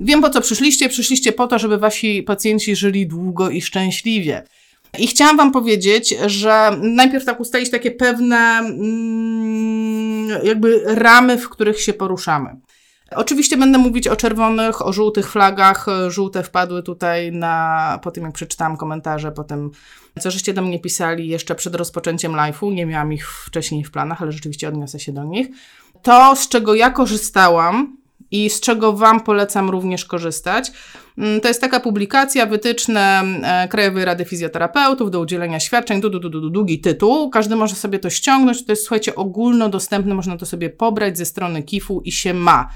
Wiem po co przyszliście. Przyszliście po to, żeby wasi pacjenci żyli długo i szczęśliwie. I chciałam Wam powiedzieć, że najpierw tak ustalić takie pewne mm, jakby ramy, w których się poruszamy. Oczywiście będę mówić o czerwonych, o żółtych flagach. Żółte wpadły tutaj na, po tym jak przeczytałam komentarze, po tym co żeście do mnie pisali jeszcze przed rozpoczęciem live'u. Nie miałam ich wcześniej w planach, ale rzeczywiście odniosę się do nich. To, z czego ja korzystałam, i z czego Wam polecam również korzystać. Mm, to jest taka publikacja, wytyczne e, Krajowej Rady Fizjoterapeutów do udzielenia świadczeń, du, du, du, du, długi tytuł. Każdy może sobie to ściągnąć, to jest słuchajcie ogólnodostępne, można to sobie pobrać ze strony KIF-u i się ma.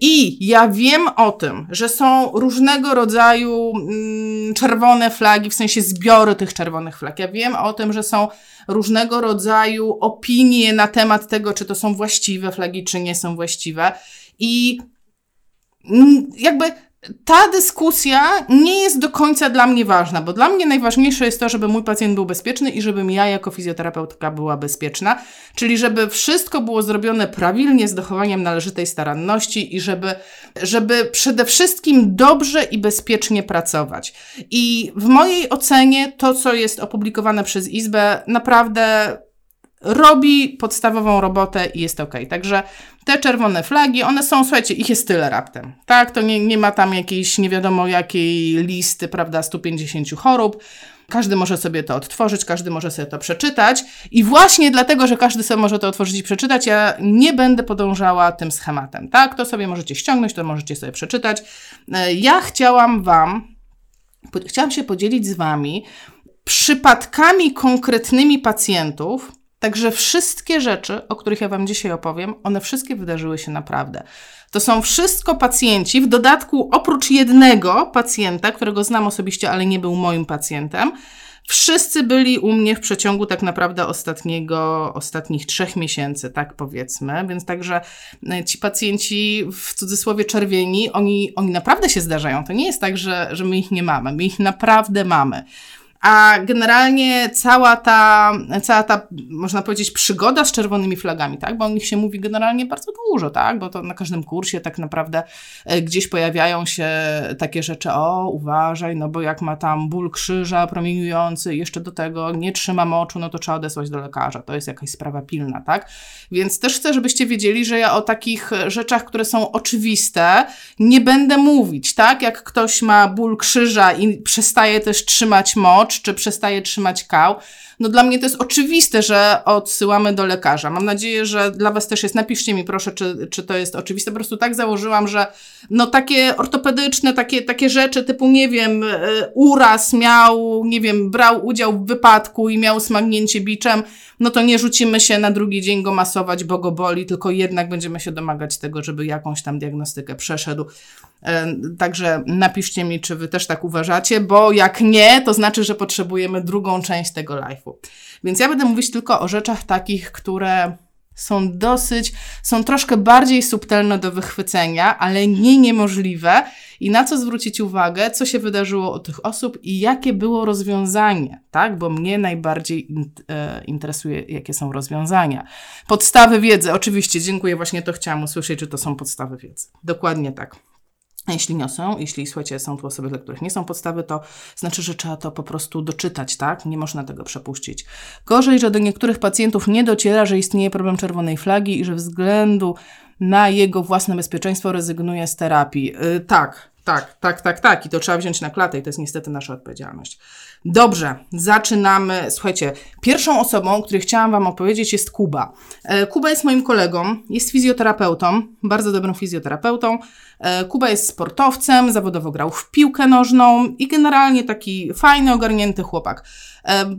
I ja wiem o tym, że są różnego rodzaju mm, czerwone flagi, w sensie zbiory tych czerwonych flag. Ja wiem o tym, że są różnego rodzaju opinie na temat tego, czy to są właściwe flagi, czy nie są właściwe. I mm, jakby ta dyskusja nie jest do końca dla mnie ważna, bo dla mnie najważniejsze jest to, żeby mój pacjent był bezpieczny i żebym ja jako fizjoterapeutka była bezpieczna, czyli żeby wszystko było zrobione prawidłnie z dochowaniem należytej staranności i żeby, żeby przede wszystkim dobrze i bezpiecznie pracować. I w mojej ocenie to, co jest opublikowane przez Izbę, naprawdę robi podstawową robotę i jest ok. Także te czerwone flagi, one są, słuchajcie, ich jest tyle raptem. Tak, to nie, nie ma tam jakiejś nie wiadomo jakiej listy, prawda, 150 chorób. Każdy może sobie to odtworzyć, każdy może sobie to przeczytać. I właśnie dlatego, że każdy sobie może to otworzyć i przeczytać, ja nie będę podążała tym schematem. Tak, to sobie możecie ściągnąć, to możecie sobie przeczytać. E, ja chciałam Wam, chciałam się podzielić z Wami przypadkami konkretnymi pacjentów, Także wszystkie rzeczy, o których ja Wam dzisiaj opowiem, one wszystkie wydarzyły się naprawdę. To są wszystko pacjenci, w dodatku oprócz jednego pacjenta, którego znam osobiście, ale nie był moim pacjentem, wszyscy byli u mnie w przeciągu tak naprawdę ostatniego, ostatnich trzech miesięcy, tak powiedzmy. Więc także e, ci pacjenci w cudzysłowie czerwieni, oni, oni naprawdę się zdarzają. To nie jest tak, że, że my ich nie mamy. My ich naprawdę mamy. A generalnie cała ta, cała ta, można powiedzieć, przygoda z czerwonymi flagami, tak? Bo o nich się mówi generalnie bardzo dużo, tak? Bo to na każdym kursie tak naprawdę e, gdzieś pojawiają się takie rzeczy, o uważaj, no bo jak ma tam ból krzyża promieniujący, jeszcze do tego nie trzyma moczu, no to trzeba odesłać do lekarza. To jest jakaś sprawa pilna, tak? Więc też chcę, żebyście wiedzieli, że ja o takich rzeczach, które są oczywiste, nie będę mówić, tak? Jak ktoś ma ból krzyża i przestaje też trzymać mocz, czy przestaje trzymać kał. No dla mnie to jest oczywiste, że odsyłamy do lekarza. Mam nadzieję, że dla Was też jest. Napiszcie mi proszę, czy, czy to jest oczywiste. Po prostu tak założyłam, że no takie ortopedyczne, takie, takie rzeczy typu, nie wiem, e, uraz miał, nie wiem, brał udział w wypadku i miał smagnięcie biczem, no to nie rzucimy się na drugi dzień go masować, bo go boli, tylko jednak będziemy się domagać tego, żeby jakąś tam diagnostykę przeszedł. E, także napiszcie mi, czy wy też tak uważacie, bo jak nie, to znaczy, że potrzebujemy drugą część tego Więc ja będę mówić tylko o rzeczach takich, które są dosyć, są troszkę bardziej subtelne do wychwycenia, ale nie niemożliwe. I na co zwrócić uwagę, co się wydarzyło u tych osób i jakie było rozwiązanie, tak? Bo mnie najbardziej e, interesuje, jakie są rozwiązania. Podstawy wiedzy, oczywiście, dziękuję, właśnie to chciałam usłyszeć, że to są podstawy wiedzy. Dokładnie tak. Jeśli nie są, jeśli słuchajcie, są tu osoby, dla których nie są podstawy, to znaczy, że trzeba to po prostu doczytać, tak? Nie można tego przepuścić. Gorzej, że do niektórych pacjentów nie dociera, że istnieje problem czerwonej flagi i że względu na jego własne bezpieczeństwo rezygnuje z terapii. Yy, tak, tak, tak, tak, tak. I to trzeba wziąć na klatę i to jest niestety nasza odpowiedzialność. Dobrze, zaczynamy. Słuchajcie, pierwszą osobą, o której chciałam Wam opowiedzieć jest Kuba. E, Kuba jest moim kolegą, jest fizjoterapeutą, bardzo dobrym fizjoterapeutą. E, Kuba jest sportowcem, zawodowo grał w piłkę nożną i generalnie taki fajny, ogarnięty chłopak.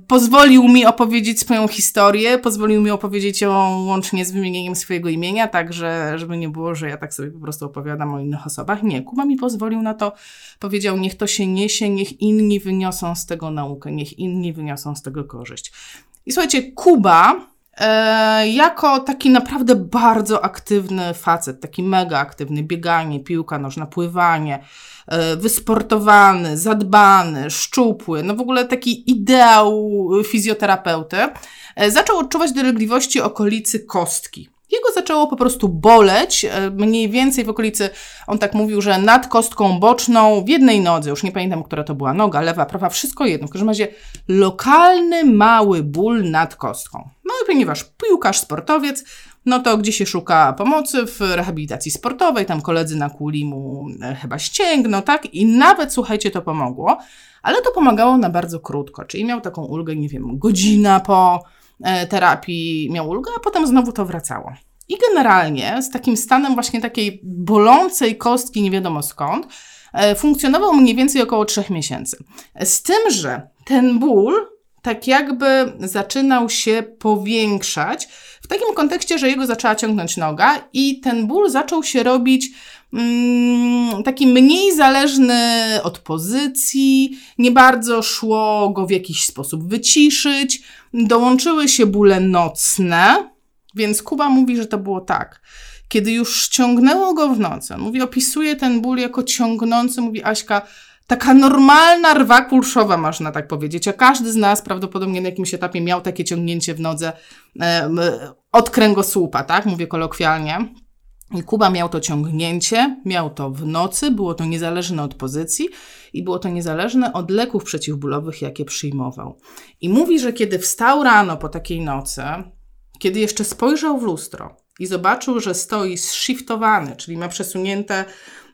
Pozwolił mi opowiedzieć swoją historię, pozwolił mi opowiedzieć ją łącznie z wymienieniem swojego imienia, tak żeby nie było, że ja tak sobie po prostu opowiadam o innych osobach. Nie, Kuba mi pozwolił na to, powiedział, niech to się niesie, niech inni wyniosą z tego naukę, niech inni wyniosą z tego korzyść. I słuchajcie, Kuba jako taki naprawdę bardzo aktywny facet, taki mega aktywny, bieganie, piłka nożna, pływanie, e, wysportowany, zadbany, szczupły, no w ogóle taki ideał fizjoterapeuty, e, zaczął odczuwać dolegliwości okolicy kostki. jego zaczęło po prostu boleć, e, mniej więcej w okolicy, on tak mówił, że nad kostką boczną w jednej nodze, już nie pamiętam, która to była noga, lewa, prawa, wszystko jedno, w każdym razie lokalny, mały ból nad kostką. No i ponieważ piłkarz, sportowiec, no to gdzie się szuka pomocy? W rehabilitacji sportowej, tam koledzy nakuli mu e, chyba ścięgno, tak? I nawet, słuchajcie, to pomogło, ale to pomagało na bardzo krótko, czyli miał taką ulgę, nie wiem, godzina po e, terapii miał ulgę, a potem znowu to wracało. I generalnie z takim stanem właśnie takiej bolącej kostki, nie wiadomo skąd, e, funkcjonował mniej więcej około trzech miesięcy. Z tym, że ten ból tak jakby zaczynał się powiększać w takim kontekście, że jego zaczęła ciągnąć noga i ten ból zaczął się robić mm, taki mniej zależny od pozycji, nie bardzo szło go w jakiś sposób wyciszyć, dołączyły się bóle nocne, więc Kuba mówi, że to było tak. Kiedy już ciągnęło go w nocy, mówi, opisuje ten ból jako ciągnący, mówi Aśka, taka normalna rwa kulszowa, można tak powiedzieć. A każdy z nas prawdopodobnie na jakimś etapie miał takie ciągnięcie w nodze e, od kręgosłupa, tak? Mówię kolokwialnie. I Kuba miał to ciągnięcie, miał to w nocy, było to niezależne od pozycji i było to niezależne od leków przeciwbólowych, jakie przyjmował. I mówi, że kiedy wstał rano po takiej nocy, kiedy jeszcze spojrzał w lustro i zobaczył, że stoi zshiftowany, czyli ma przesunięte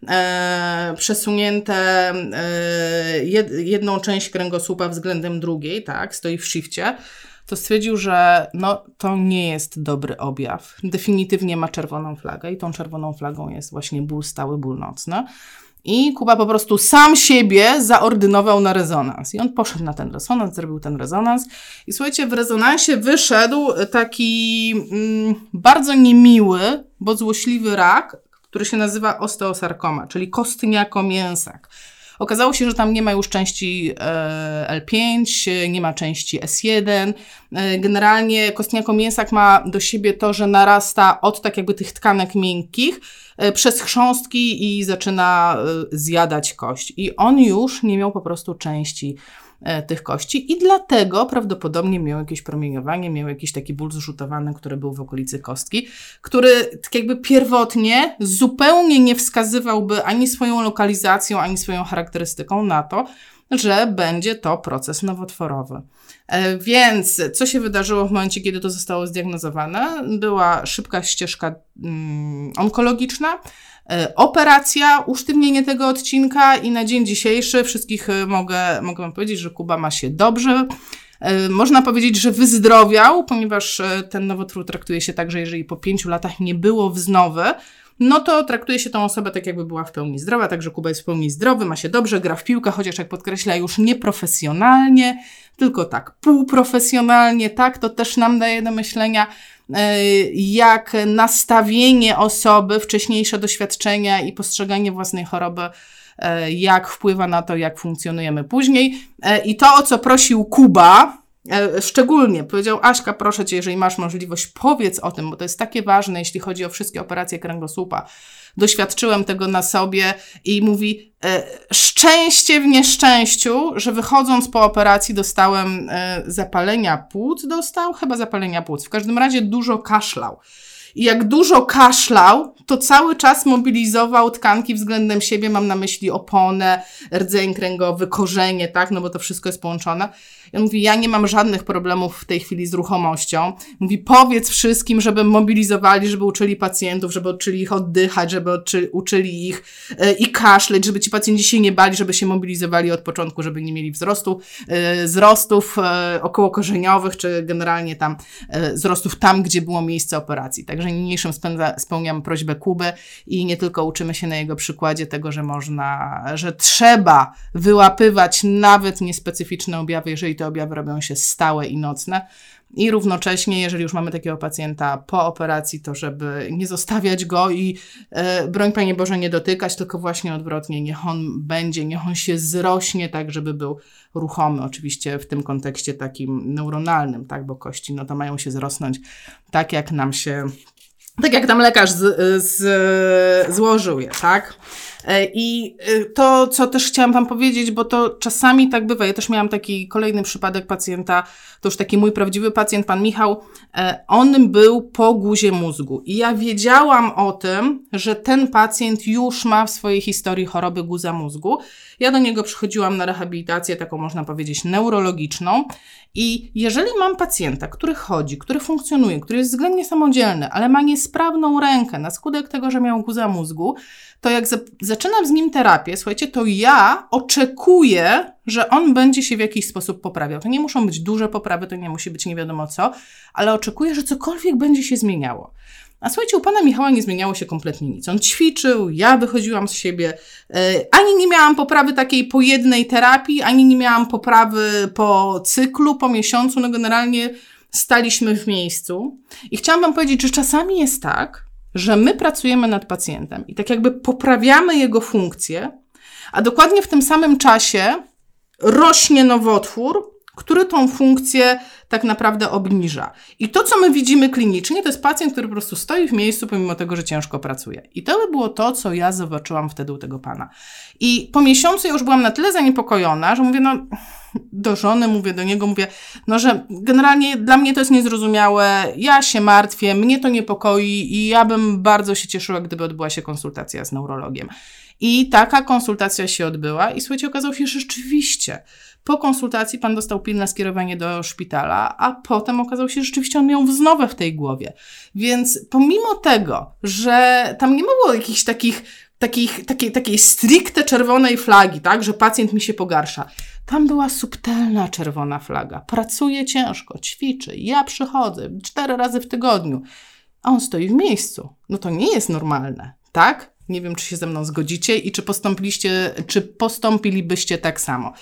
e, przesunięte e, jed, jedną część kręgosłupa względem drugiej, tak, stoi w shifcie, to stwierdził, że no, to nie jest dobry objaw. Definitywnie ma czerwoną flagę i tą czerwoną flagą jest właśnie ból stały, ból nocny. I Kuba po prostu sam siebie zaordynował na rezonans. I on poszedł na ten rezonans, zrobił ten rezonans. I słuchajcie, w rezonansie wyszedł taki mm, bardzo niemiły, bo złośliwy rak, który się nazywa osteosarkoma, czyli kostniako-mięsak. Okazało się, że tam nie ma już części e, L5, nie ma części S1. E, generalnie kostniako-mięsak ma do siebie to, że narasta od tak jakby tych tkanek miękkich e, przez chrząstki i zaczyna zjadać kość. I on już nie miał po prostu części tych kości i dlatego prawdopodobnie miał jakieś promieniowanie, miał jakiś taki ból zrzutowany, który był w okolicy kostki, który tak jakby pierwotnie zupełnie nie wskazywałby ani swoją lokalizacją, ani swoją charakterystyką na to, że będzie to proces nowotworowy. E, więc co się wydarzyło w momencie, kiedy to zostało zdiagnozowane? Była szybka ścieżka mm, onkologiczna, E, operacja, usztywnienie tego odcinka i na dzień dzisiejszy wszystkich e, mogę, mogę Wam powiedzieć, że Kuba ma się dobrze. E, można powiedzieć, że wyzdrowiał, ponieważ ten nowotwór traktuje się tak, że jeżeli po pięciu latach nie było wznowy, no to traktuje się tą osobę tak, jakby była w pełni zdrowa, także Kuba jest w pełni zdrowy, ma się dobrze, gra w piłkę, chociaż jak podkreśla, już nieprofesjonalnie, tylko tak półprofesjonalnie, tak, to też nam daje do myślenia, E, jak nastawienie osoby, wcześniejsze doświadczenia i postrzeganie własnej choroby, e, jak wpływa na to, jak funkcjonujemy później. E, I to, o co prosił Kuba, Szczególnie powiedział Aśka, proszę cię, jeżeli masz możliwość, powiedz o tym, bo to jest takie ważne, jeśli chodzi o wszystkie operacje kręgosłupa. Doświadczyłem tego na sobie i mówi, e, szczęście w nieszczęściu, że wychodząc po operacji dostałem e, zapalenia płuc, dostał? Chyba zapalenia płuc, w każdym razie dużo kaszlał. I jak dużo kaszlał, to cały czas mobilizował tkanki względem siebie, mam na myśli oponę, rdzeń kręgowy, korzenie, tak, no bo to wszystko jest połączone. I on mówi, ja nie mam żadnych problemów w tej chwili z ruchomością. Mówi, powiedz wszystkim, żeby mobilizowali, żeby uczyli pacjentów, żeby uczyli ich oddychać, żeby uczyli, ich e, i kaszleć, żeby ci pacjenci się nie bali, żeby się mobilizowali od początku, żeby nie mieli wzrostu, e, wzrostów e, okołokorzeniowych, czy generalnie tam wzrostów tam, gdzie było miejsce operacji. Także niniejszym spędza, spełniam prośbę Kuby i nie tylko uczymy się na jego przykładzie tego, że można, że trzeba wyłapywać nawet niespecyficzne objawy, jeżeli to te objawy robią się stałe i nocne. I równocześnie, jeżeli już mamy takiego pacjenta po operacji, to żeby nie zostawiać go i e, broń Panie Boże nie dotykać, tylko właśnie odwrotnie, niech on będzie, niech on się zrośnie tak, żeby był ruchomy, oczywiście w tym kontekście takim neuronalnym, tak, bo kości no to mają się zrosnąć tak, jak nam się tak jak tam lekarz z, z, złożył je, tak? E, I e, to, co też chciałam Wam powiedzieć, bo to czasami tak bywa. Ja też miałam taki kolejny przypadek pacjenta, to już taki mój prawdziwy pacjent, pan Michał. E, on był po guzie mózgu. I ja wiedziałam o tym, że ten pacjent już ma w swojej historii choroby guza mózgu. Ja do niego przychodziłam na rehabilitację, taką można powiedzieć neurologiczną. I jeżeli mam pacjenta, który chodzi, który funkcjonuje, który jest względnie samodzielny, ale ma niesprawną rękę na skutek tego, że miał guza mózgu, to jak zaczynam z nim terapię, słuchajcie, to ja oczekuję, że on będzie się w jakiś sposób poprawiał. To nie muszą być duże poprawy, to nie musi być nie wiadomo co, ale oczekuję, że cokolwiek będzie się zmieniało. A słuchajcie, u pana Michała nie zmieniało się kompletnie nic. On ćwiczył, ja wychodziłam z siebie. Yy, ani nie miałam poprawy takiej po jednej terapii, ani nie miałam poprawy po cyklu, po miesiącu. No generalnie staliśmy w miejscu. I chciałam wam powiedzieć, że czasami jest tak, że my pracujemy nad pacjentem i tak jakby poprawiamy jego funkcję, a dokładnie w tym samym czasie rośnie nowotwór, który tą funkcję tak naprawdę obniża. I to, co my widzimy klinicznie, to jest pacjent, który po prostu stoi w miejscu, pomimo tego, że ciężko pracuje. I to by było to, co ja zobaczyłam wtedy u tego pana. I po miesiącu ja już byłam na tyle zaniepokojona, że mówię, no do żony, mówię do niego, mówię, no że generalnie dla mnie to jest niezrozumiałe, ja się martwię, mnie to niepokoi i ja bym bardzo się cieszyła, gdyby odbyła się konsultacja z neurologiem. I taka konsultacja się odbyła i słuchajcie, okazało się, że rzeczywiście po konsultacji pan dostał pilne skierowanie do szpitala, a potem okazało się, że rzeczywiście on miał wznowę w tej głowie. Więc pomimo tego, że tam nie było jakichś takich takich, takiej, takiej stricte czerwonej flagi, tak, że pacjent mi się pogarsza. Tam była subtelna czerwona flaga. Pracuje ciężko, ćwiczy, ja przychodzę cztery razy w tygodniu, a on stoi w miejscu. No to nie jest normalne, tak? Nie wiem, czy się ze mną zgodzicie i czy postąpiliście, czy postąpilibyście tak samo.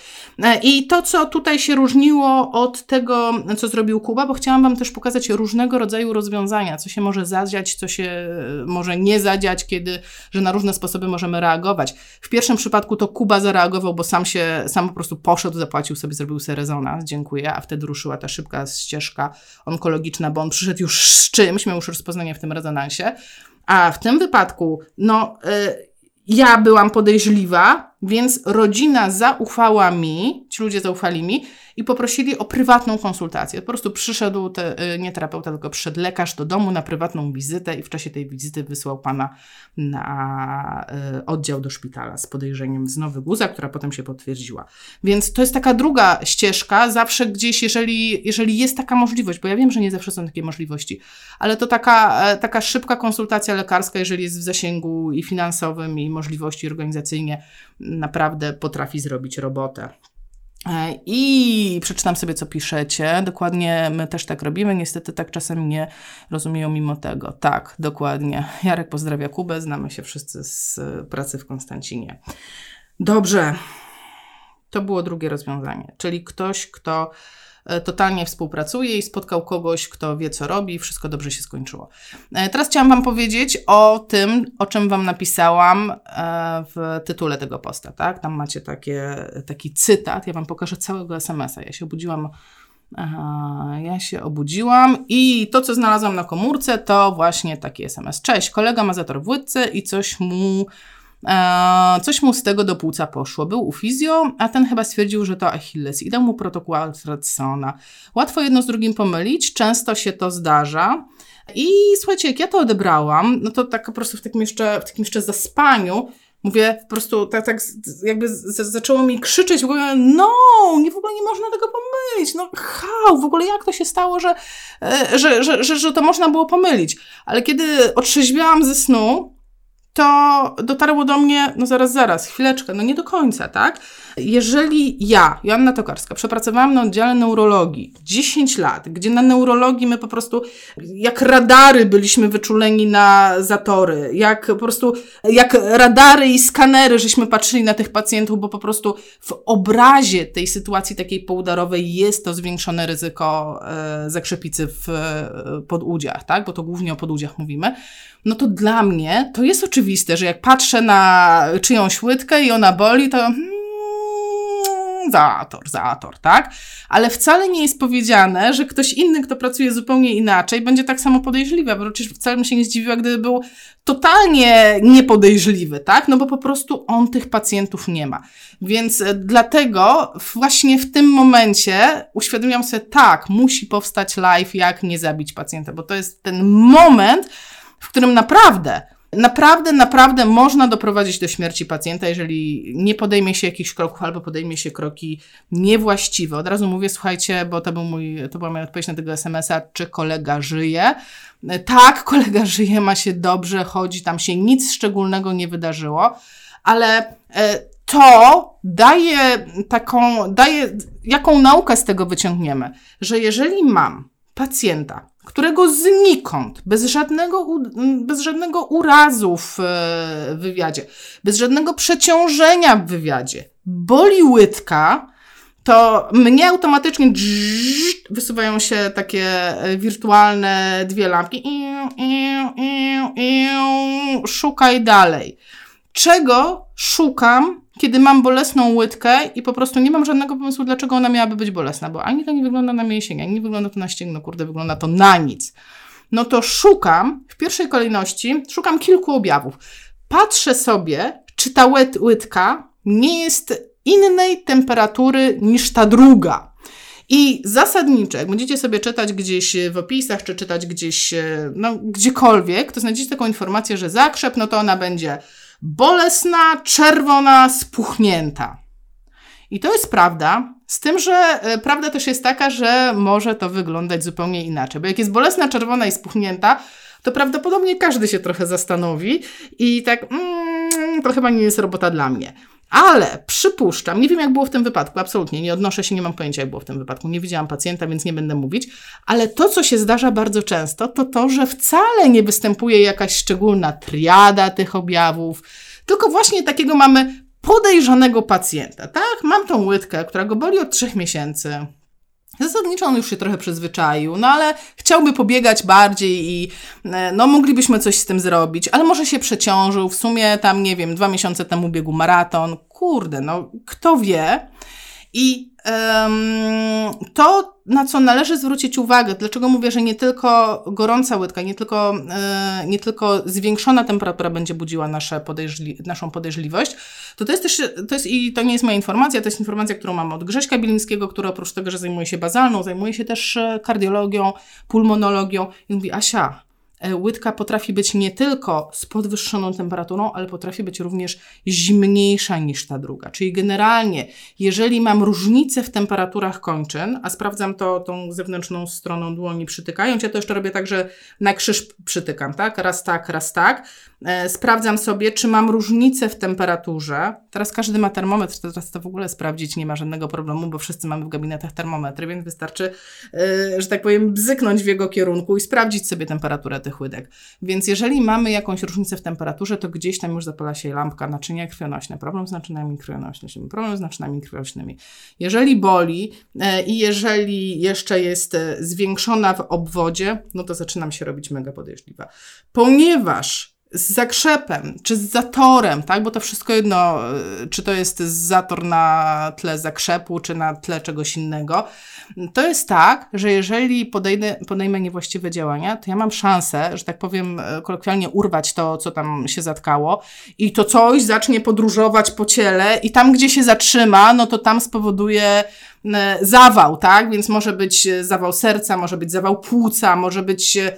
E, I to, co tutaj się różniło od tego, co zrobił Kuba, bo chciałam Wam też pokazać różnego rodzaju rozwiązania, co się może zadziać, co się e, może nie zadziać, kiedy, że na różne sposoby możemy reagować. W pierwszym przypadku to Kuba zareagował, bo sam się, sam po prostu poszedł, zapłacił sobie, zrobił sobie rezonans, dziękuję, a wtedy ruszyła ta szybka ścieżka onkologiczna, bo on przyszedł już z czymś, miał już rozpoznanie w tym rezonansie. A w tym wypadku, no, y, ja byłam podejrzliwa, więc rodzina zaufała mi, ci ludzie zaufali mi i poprosili o prywatną konsultację. Po prostu przyszedł, te, y, nie terapeuta, tylko przyszedł lekarz do domu na prywatną wizytę i w czasie tej wizyty wysłał pana na y, oddział do szpitala z podejrzeniem znowu guza, która potem się potwierdziła. Więc to jest taka druga ścieżka, zawsze gdzieś, jeżeli, jeżeli jest taka możliwość, bo ja wiem, że nie zawsze są takie możliwości, ale to taka, e, taka szybka konsultacja lekarska, jeżeli jest w zasięgu i finansowym, i możliwości organizacyjnie, naprawdę potrafi zrobić robotę. E, I przeczytam sobie, co piszecie. Dokładnie my też tak robimy. Niestety tak czasem nie rozumieją mimo tego. Tak, dokładnie. Jarek pozdrawia Kubę. Znamy się wszyscy z pracy w Konstancinie. Dobrze. To było drugie rozwiązanie. Czyli ktoś, kto E, totalnie współpracuje i spotkał kogoś, kto wie, co robi, wszystko dobrze się skończyło. E, teraz chciałam Wam powiedzieć o tym, o czym Wam napisałam e, w tytule tego posta, tak? Tam macie takie, taki cytat, ja Wam pokażę całego SMS-a. Ja się obudziłam ja się obudziłam i to, co znalazłam na komórce, to właśnie taki SMS. Cześć, kolega ma zator w łydce i coś mu E, coś mu z tego do płuca poszło. Był u fizjo, a ten chyba stwierdził, że to Achilles i dał mu protokół Alfredsona. Łatwo jedno z drugim pomylić, często się to zdarza. I słuchajcie, jak ja to odebrałam, no to tak po prostu w takim jeszcze, w takim jeszcze zaspaniu, mówię po prostu tak, tak jakby z, zaczęło mi krzyczeć w ogóle, no, nie w ogóle nie można tego pomylić, no hał, w ogóle jak to się stało, że, e, że, że, że, że to można było pomylić. Ale kiedy otrzeźwiałam ze snu, to dotarło do mnie, no zaraz, zaraz, chwileczkę, no nie do końca, tak? Jeżeli ja, Joanna Tokarska, przepracowałam na oddziale neurologii 10 lat, gdzie na neurologii my po prostu jak radary byliśmy wyczuleni na zatory, jak po prostu, jak radary i skanery, żeśmy patrzyli na tych pacjentów, bo po prostu w obrazie tej sytuacji takiej poudarowej jest to zwiększone ryzyko e, zakrzepicy w e, podudziach, tak? Bo to głównie o podudziach mówimy no to dla mnie to jest oczywiste, że jak patrzę na czyjąś łydkę i ona boli, to hmm, zator, zator, tak? Ale wcale nie jest powiedziane, że ktoś inny, kto pracuje zupełnie inaczej, będzie tak samo podejrzliwy, przecież wcale bym się nie zdziwiła, gdyby był totalnie niepodejrzliwy, tak? No bo po prostu on tych pacjentów nie ma. Więc e, dlatego właśnie w tym momencie uświadomiłam sobie, tak, musi powstać live, jak nie zabić pacjenta, bo to jest ten moment, w którym naprawdę Naprawdę, naprawdę można doprowadzić do śmierci pacjenta, jeżeli nie podejmie się jakichś kroków albo podejmie się kroki niewłaściwe. Od razu mówię, słuchajcie, bo to, był mój, to była moja odpowiedź na tego SMS-a, czy kolega żyje. Tak, kolega żyje, ma się dobrze, chodzi, tam się nic szczególnego nie wydarzyło, ale e, to daje taką, daje, jaką naukę z tego wyciągniemy, że jeżeli mam pacjenta, którego znikąd, bez żadnego, bez żadnego urazu w wywiadzie, bez żadnego przeciążenia w wywiadzie, boli łydka, to mnie automatycznie wysuwają się takie e, wirtualne dwie lampki. Szukaj dalej. Czego szukam, kiedy mam bolesną łydkę i po prostu nie mam żadnego pomysłu, dlaczego ona miałaby być bolesna, bo ani to nie wygląda na mięsień, ani nie wygląda to na ścięgno, kurde, wygląda to na nic. No to szukam, w pierwszej kolejności, szukam kilku objawów. Patrzę sobie, czy ta łydka nie jest innej temperatury niż ta druga. I zasadnicze, jak będziecie sobie czytać gdzieś w opisach, czy czytać gdzieś, no, gdziekolwiek, to znajdziecie taką informację, że zakrzep, no to ona będzie bolesna, czerwona, spuchnięta. I to jest prawda, z tym, że e, prawda też jest taka, że może to wyglądać zupełnie inaczej. Bo jak jest bolesna, czerwona i spuchnięta, to prawdopodobnie każdy się trochę zastanowi i tak, mm, to chyba nie jest robota dla mnie. Ale przypuszczam, nie wiem jak było w tym wypadku, absolutnie nie odnoszę się, nie mam pojęcia jak było w tym wypadku, nie widziałam pacjenta, więc nie będę mówić, ale to, co się zdarza bardzo często, to to, że wcale nie występuje jakaś szczególna triada tych objawów, tylko właśnie takiego mamy podejrzanego pacjenta, tak? Mam tą łydkę, która go boli od trzech miesięcy, Zasadniczo on już się trochę przyzwyczaił, no ale chciałby pobiegać bardziej i e, no moglibyśmy coś z tym zrobić, ale może się przeciążył, w sumie tam, nie wiem, dwa miesiące temu biegł maraton, kurde, no kto wie. I to, na co należy zwrócić uwagę, dlaczego mówię, że nie tylko gorąca łydka, nie tylko, e, nie tylko zwiększona temperatura będzie budziła nasze podejrzli naszą podejrzliwość, to to jest też, to jest, i to nie jest moja informacja, to jest informacja, którą mam od Grześka Bilińskiego, który oprócz tego, że zajmuje się bazalną, zajmuje się też kardiologią, pulmonologią i mówi, Asia, łydka potrafi być nie tylko z podwyższoną temperaturą, ale potrafi być również zimniejsza niż ta druga. Czyli generalnie, jeżeli mam różnicę w temperaturach kończyn, a sprawdzam to tą zewnętrzną stroną dłoni przytykając, ja to jeszcze robię tak, że na krzyż przytykam, tak? Raz tak, raz tak. E, sprawdzam sobie, czy mam różnicę w temperaturze. Teraz każdy ma termometr, teraz to w ogóle sprawdzić nie ma żadnego problemu, bo wszyscy mamy w gabinetach termometry, więc wystarczy, e, że tak powiem, bzyknąć w jego kierunku i sprawdzić sobie temperaturę tych łydek. Więc jeżeli mamy jakąś różnicę w temperaturze, to gdzieś tam już zapala się lampka naczynia krwionośne, problem z naczynami krwionośnymi, problem z naczynami krwionośnymi. Jeżeli boli e, i jeżeli jeszcze jest zwiększona w obwodzie, no to zaczynam się robić mega podejrzliwa. Ponieważ z zakrzepem, czy z zatorem, tak? Bo to wszystko jedno, y, czy to jest zator na tle zakrzepu, czy na tle czegoś innego. To jest tak, że jeżeli podejdę, podejmę niewłaściwe działania, to ja mam szansę, że tak powiem y, kolokwialnie, urwać to, co tam się zatkało i to coś zacznie podróżować po ciele i tam, gdzie się zatrzyma, no to tam spowoduje zawał, tak? Więc może być e, zawał serca, może być zawał płuca, może być e,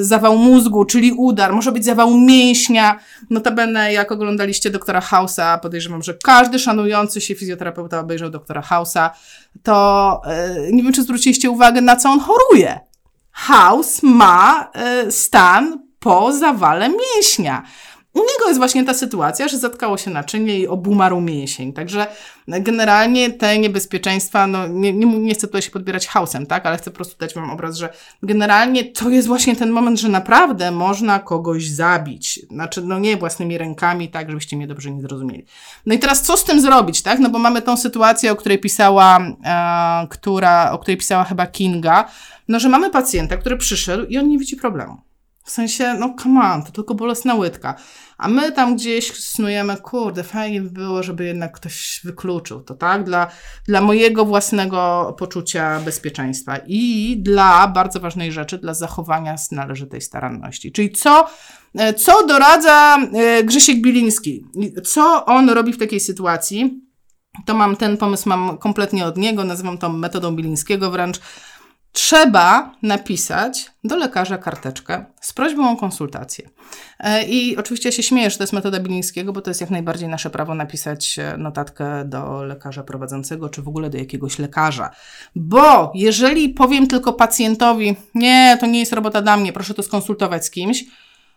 zawał mózgu, czyli udar, może być zawał mięśnia. Notabene, jak oglądaliście doktora Hausa, podejrzewam, że każdy szanujący się fizjoterapeuta obejrzał doktora Hausa, to nie wiem, czy zwróciliście uwagę, na co on choruje. House ma stan po zawale mięśnia. U niego jest właśnie ta sytuacja, że zatkało się naczynie i obumarł mięsień. Także generalnie te niebezpieczeństwa, no nie, nie, nie chcę tutaj się podbierać hausem, tak, ale chcę po prostu dać Wam obraz, że generalnie to jest właśnie ten moment, że naprawdę można kogoś zabić. Znaczy, no nie własnymi rękami, tak, żebyście mnie dobrze nie zrozumieli. No i teraz co z tym zrobić, tak? No bo mamy tą sytuację, o której pisała, e, która, o której pisała chyba Kinga, no że mamy pacjenta, który przyszedł i on nie widzi problemu. W sensie, no come on, to tylko bolesna łydka. A my tam gdzieś snujemy, kurde, fajnie by było, żeby jednak ktoś wykluczył to, tak? Dla, dla mojego własnego poczucia bezpieczeństwa i dla bardzo ważnej rzeczy, dla zachowania należytej staranności. Czyli co, e, co doradza e, Grzesiek Biliński? Co on robi w takiej sytuacji? To mam ten pomysł, mam kompletnie od niego, nazywam to metodą Bilińskiego wręcz trzeba napisać do lekarza karteczkę z prośbą o konsultację. E, I oczywiście się śmieję, że to jest metoda Bilińskiego, bo to jest jak najbardziej nasze prawo napisać e, notatkę do lekarza prowadzącego, czy w ogóle do jakiegoś lekarza. Bo jeżeli powiem tylko pacjentowi, nie, to nie jest robota dla mnie, proszę to skonsultować z kimś,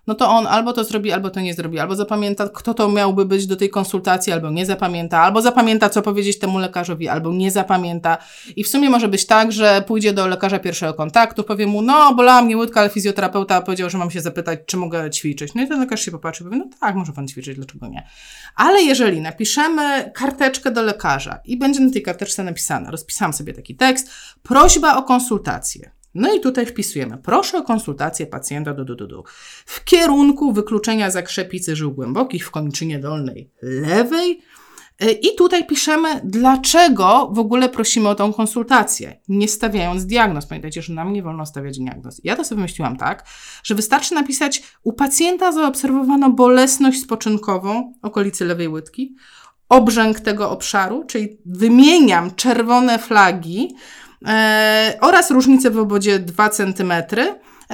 no to on albo to zrobi, albo to nie zrobi, albo zapamięta, kto to miałby być do tej konsultacji, albo nie zapamięta, albo zapamięta, co powiedzieć temu lekarzowi, albo nie zapamięta. I w sumie może być tak, że pójdzie do lekarza pierwszego kontaktu, powie mu, no, bolała mnie łydka, ale fizjoterapeuta powiedział, że mam się zapytać, czy mogę ćwiczyć. No i ten lekarz się popatrzy powie, no tak, może pan ćwiczyć, dlaczego nie? Ale jeżeli napiszemy karteczkę do lekarza i będzie na tej karteczce napisane, rozpisałam sobie taki tekst, prośba o konsultację. No i tutaj wpisujemy, proszę o konsultację pacjenta do, do, do, do, w kierunku wykluczenia zakrzepicy żył głębokich w kończynie dolnej lewej. E, I tutaj piszemy, dlaczego w ogóle prosimy o tą konsultację, nie stawiając diagnoz. Pamiętajcie, że nam nie wolno stawiać diagnoz. Ja to sobie wymyśliłam tak, że wystarczy napisać, u pacjenta zaobserwowano bolesność spoczynkową okolicy lewej łydki, obrzęk tego obszaru, czyli wymieniam czerwone flagi, oraz różnicę w obodzie 2 cm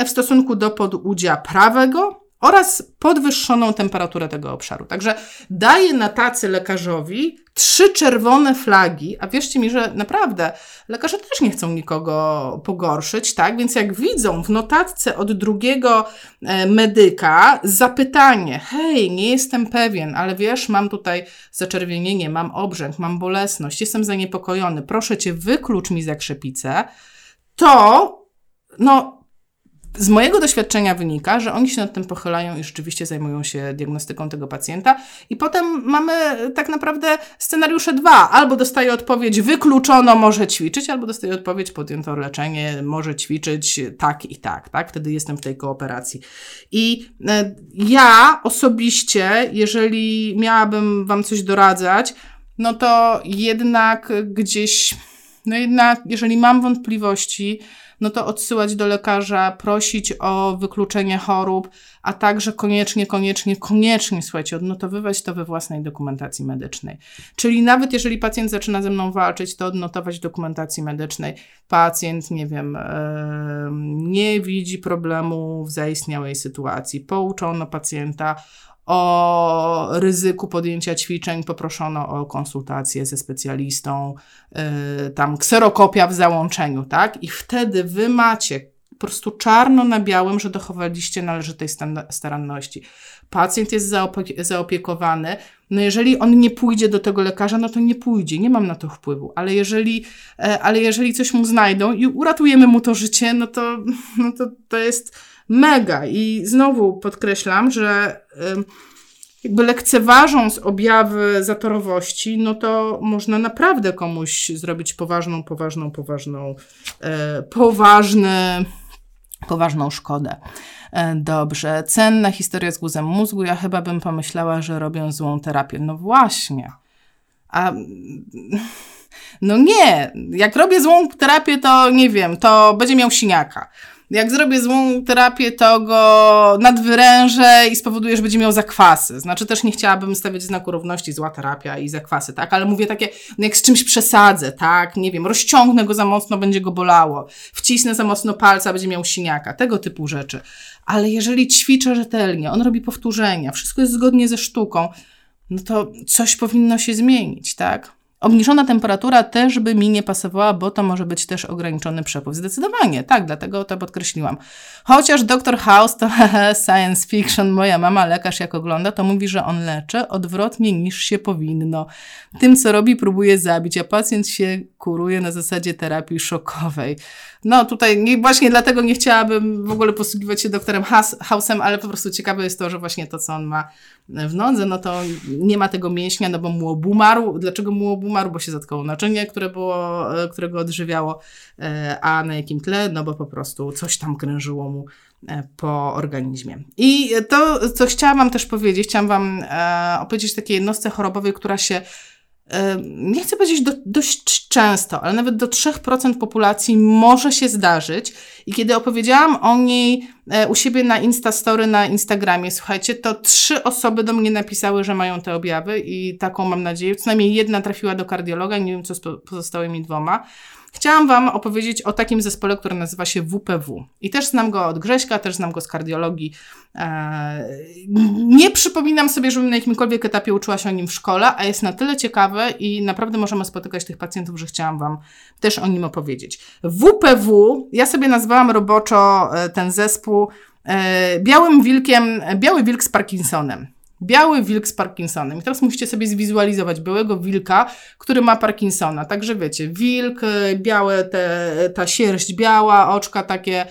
w stosunku do podudzia prawego oraz podwyższoną temperaturę tego obszaru. Także daję na tacy lekarzowi trzy czerwone flagi, a wierzcie mi, że naprawdę lekarze też nie chcą nikogo pogorszyć, tak? Więc jak widzą w notatce od drugiego e, medyka zapytanie, hej, nie jestem pewien, ale wiesz, mam tutaj zaczerwienienie, mam obrzęk, mam bolesność, jestem zaniepokojony, proszę cię, wyklucz mi zakrzepicę, to no z mojego doświadczenia wynika, że oni się nad tym pochylają i rzeczywiście zajmują się diagnostyką tego pacjenta. I potem mamy tak naprawdę scenariusze dwa. Albo dostaje odpowiedź wykluczono, może ćwiczyć, albo dostaje odpowiedź podjęto leczenie, może ćwiczyć tak i tak, tak? Wtedy jestem w tej kooperacji. I e, ja osobiście, jeżeli miałabym Wam coś doradzać, no to jednak gdzieś, no jednak, jeżeli mam wątpliwości, no to odsyłać do lekarza, prosić o wykluczenie chorób, a także koniecznie, koniecznie, koniecznie, słuchajcie, odnotowywać to we własnej dokumentacji medycznej. Czyli nawet jeżeli pacjent zaczyna ze mną walczyć, to odnotować w dokumentacji medycznej. Pacjent, nie wiem, nie widzi problemu w zaistniałej sytuacji. Pouczono pacjenta o ryzyku podjęcia ćwiczeń poproszono o konsultację ze specjalistą, yy, tam kserokopia w załączeniu, tak? I wtedy wy macie po prostu czarno na białym, że dochowaliście należytej staranności. Pacjent jest zaopie zaopiekowany. No jeżeli on nie pójdzie do tego lekarza, no to nie pójdzie, nie mam na to wpływu. Ale jeżeli, e, ale jeżeli coś mu znajdą i uratujemy mu to życie, no to, no to, to jest mega. I znowu podkreślam, że jakby lekceważąc objawy zatorowości, no to można naprawdę komuś zrobić poważną, poważną, poważną, e, poważny, poważną szkodę. E, dobrze. Cenna historia z guzem mózgu. Ja chyba bym pomyślała, że robią złą terapię. No właśnie. A no nie. Jak robię złą terapię, to nie wiem, to będzie miał siniaka. Jak zrobię złą terapię, to go nadwyrężę i spowoduje, że będzie miał zakwasy. Znaczy też nie chciałabym stawiać znaku równości zła terapia i zakwasy, tak? Ale mówię takie, no jak z czymś przesadzę, tak? Nie wiem, rozciągnę go za mocno, będzie go bolało. Wcisnę za mocno palca, będzie miał siniaka. Tego typu rzeczy. Ale jeżeli ćwiczę rzetelnie, on robi powtórzenia, wszystko jest zgodnie ze sztuką, no to coś powinno się zmienić, tak? Obniżona temperatura też by mi nie pasowała, bo to może być też ograniczony przepływ. Zdecydowanie, tak, dlatego to podkreśliłam. Chociaż Dr. House to science fiction, moja mama, lekarz jak ogląda, to mówi, że on leczy odwrotnie niż się powinno. Tym, co robi, próbuje zabić, a pacjent się kuruje na zasadzie terapii szokowej. No tutaj nie, właśnie dlatego nie chciałabym w ogóle posługiwać się doktorem House'em, ale po prostu ciekawe jest to, że właśnie to, co on ma w nodze, no to nie ma tego mięśnia, no bo mu obumarł. Dlaczego mu obumarł? Bo się zatkało naczynie, które było, e, którego odżywiało, e, a na jakim tle? No bo po prostu coś tam krężyło mu e, po organizmie. I to, co chciałam Wam też powiedzieć, chciałam Wam opowiedzieć o takiej jednostce chorobowej, która się nie chcę powiedzieć do, dość często, ale nawet do 3% populacji może się zdarzyć. I kiedy opowiedziałam o niej e, u siebie na Instastory na Instagramie, słuchajcie, to trzy osoby do mnie napisały, że mają te objawy i taką mam nadzieję. Co najmniej jedna trafiła do kardiologa, nie wiem co z pozostałymi dwoma. Chciałam Wam opowiedzieć o takim zespole, który nazywa się WPW. I też znam go od Grześka, też znam go z kardiologii. Eee, nie przypominam sobie, żebym na jakimkolwiek etapie uczyła się o nim w szkole, a jest na tyle ciekawe i naprawdę możemy spotykać tych pacjentów, że chciałam Wam też o nim opowiedzieć. WPW, ja sobie nazwałam roboczo e, ten zespół e, białym wilkiem, biały wilk z Parkinsonem. Biały wilk z Parkinsonem. I teraz musicie sobie zwizualizować białego wilka, który ma Parkinsona. Także wiecie, wilk, e, białe, te, ta sierść biała, oczka takie E,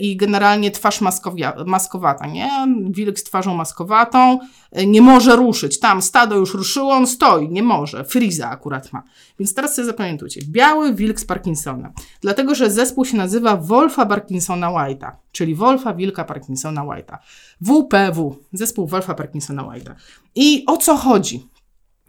i generalnie twarz maskowia, maskowata, nie? Wilk z twarzą maskowatą e, nie może ruszyć. Tam stado już ruszyło, on stoi, nie może. Friza akurat ma. Więc teraz sobie zapamiętujcie. Biały wilk z Parkinsona. Dlatego, że zespół się nazywa Wolfa Parkinsona White'a, czyli Wolfa Wilka Parkinsona White'a. WPW, zespół Wolfa Parkinsona White'a. I o co chodzi?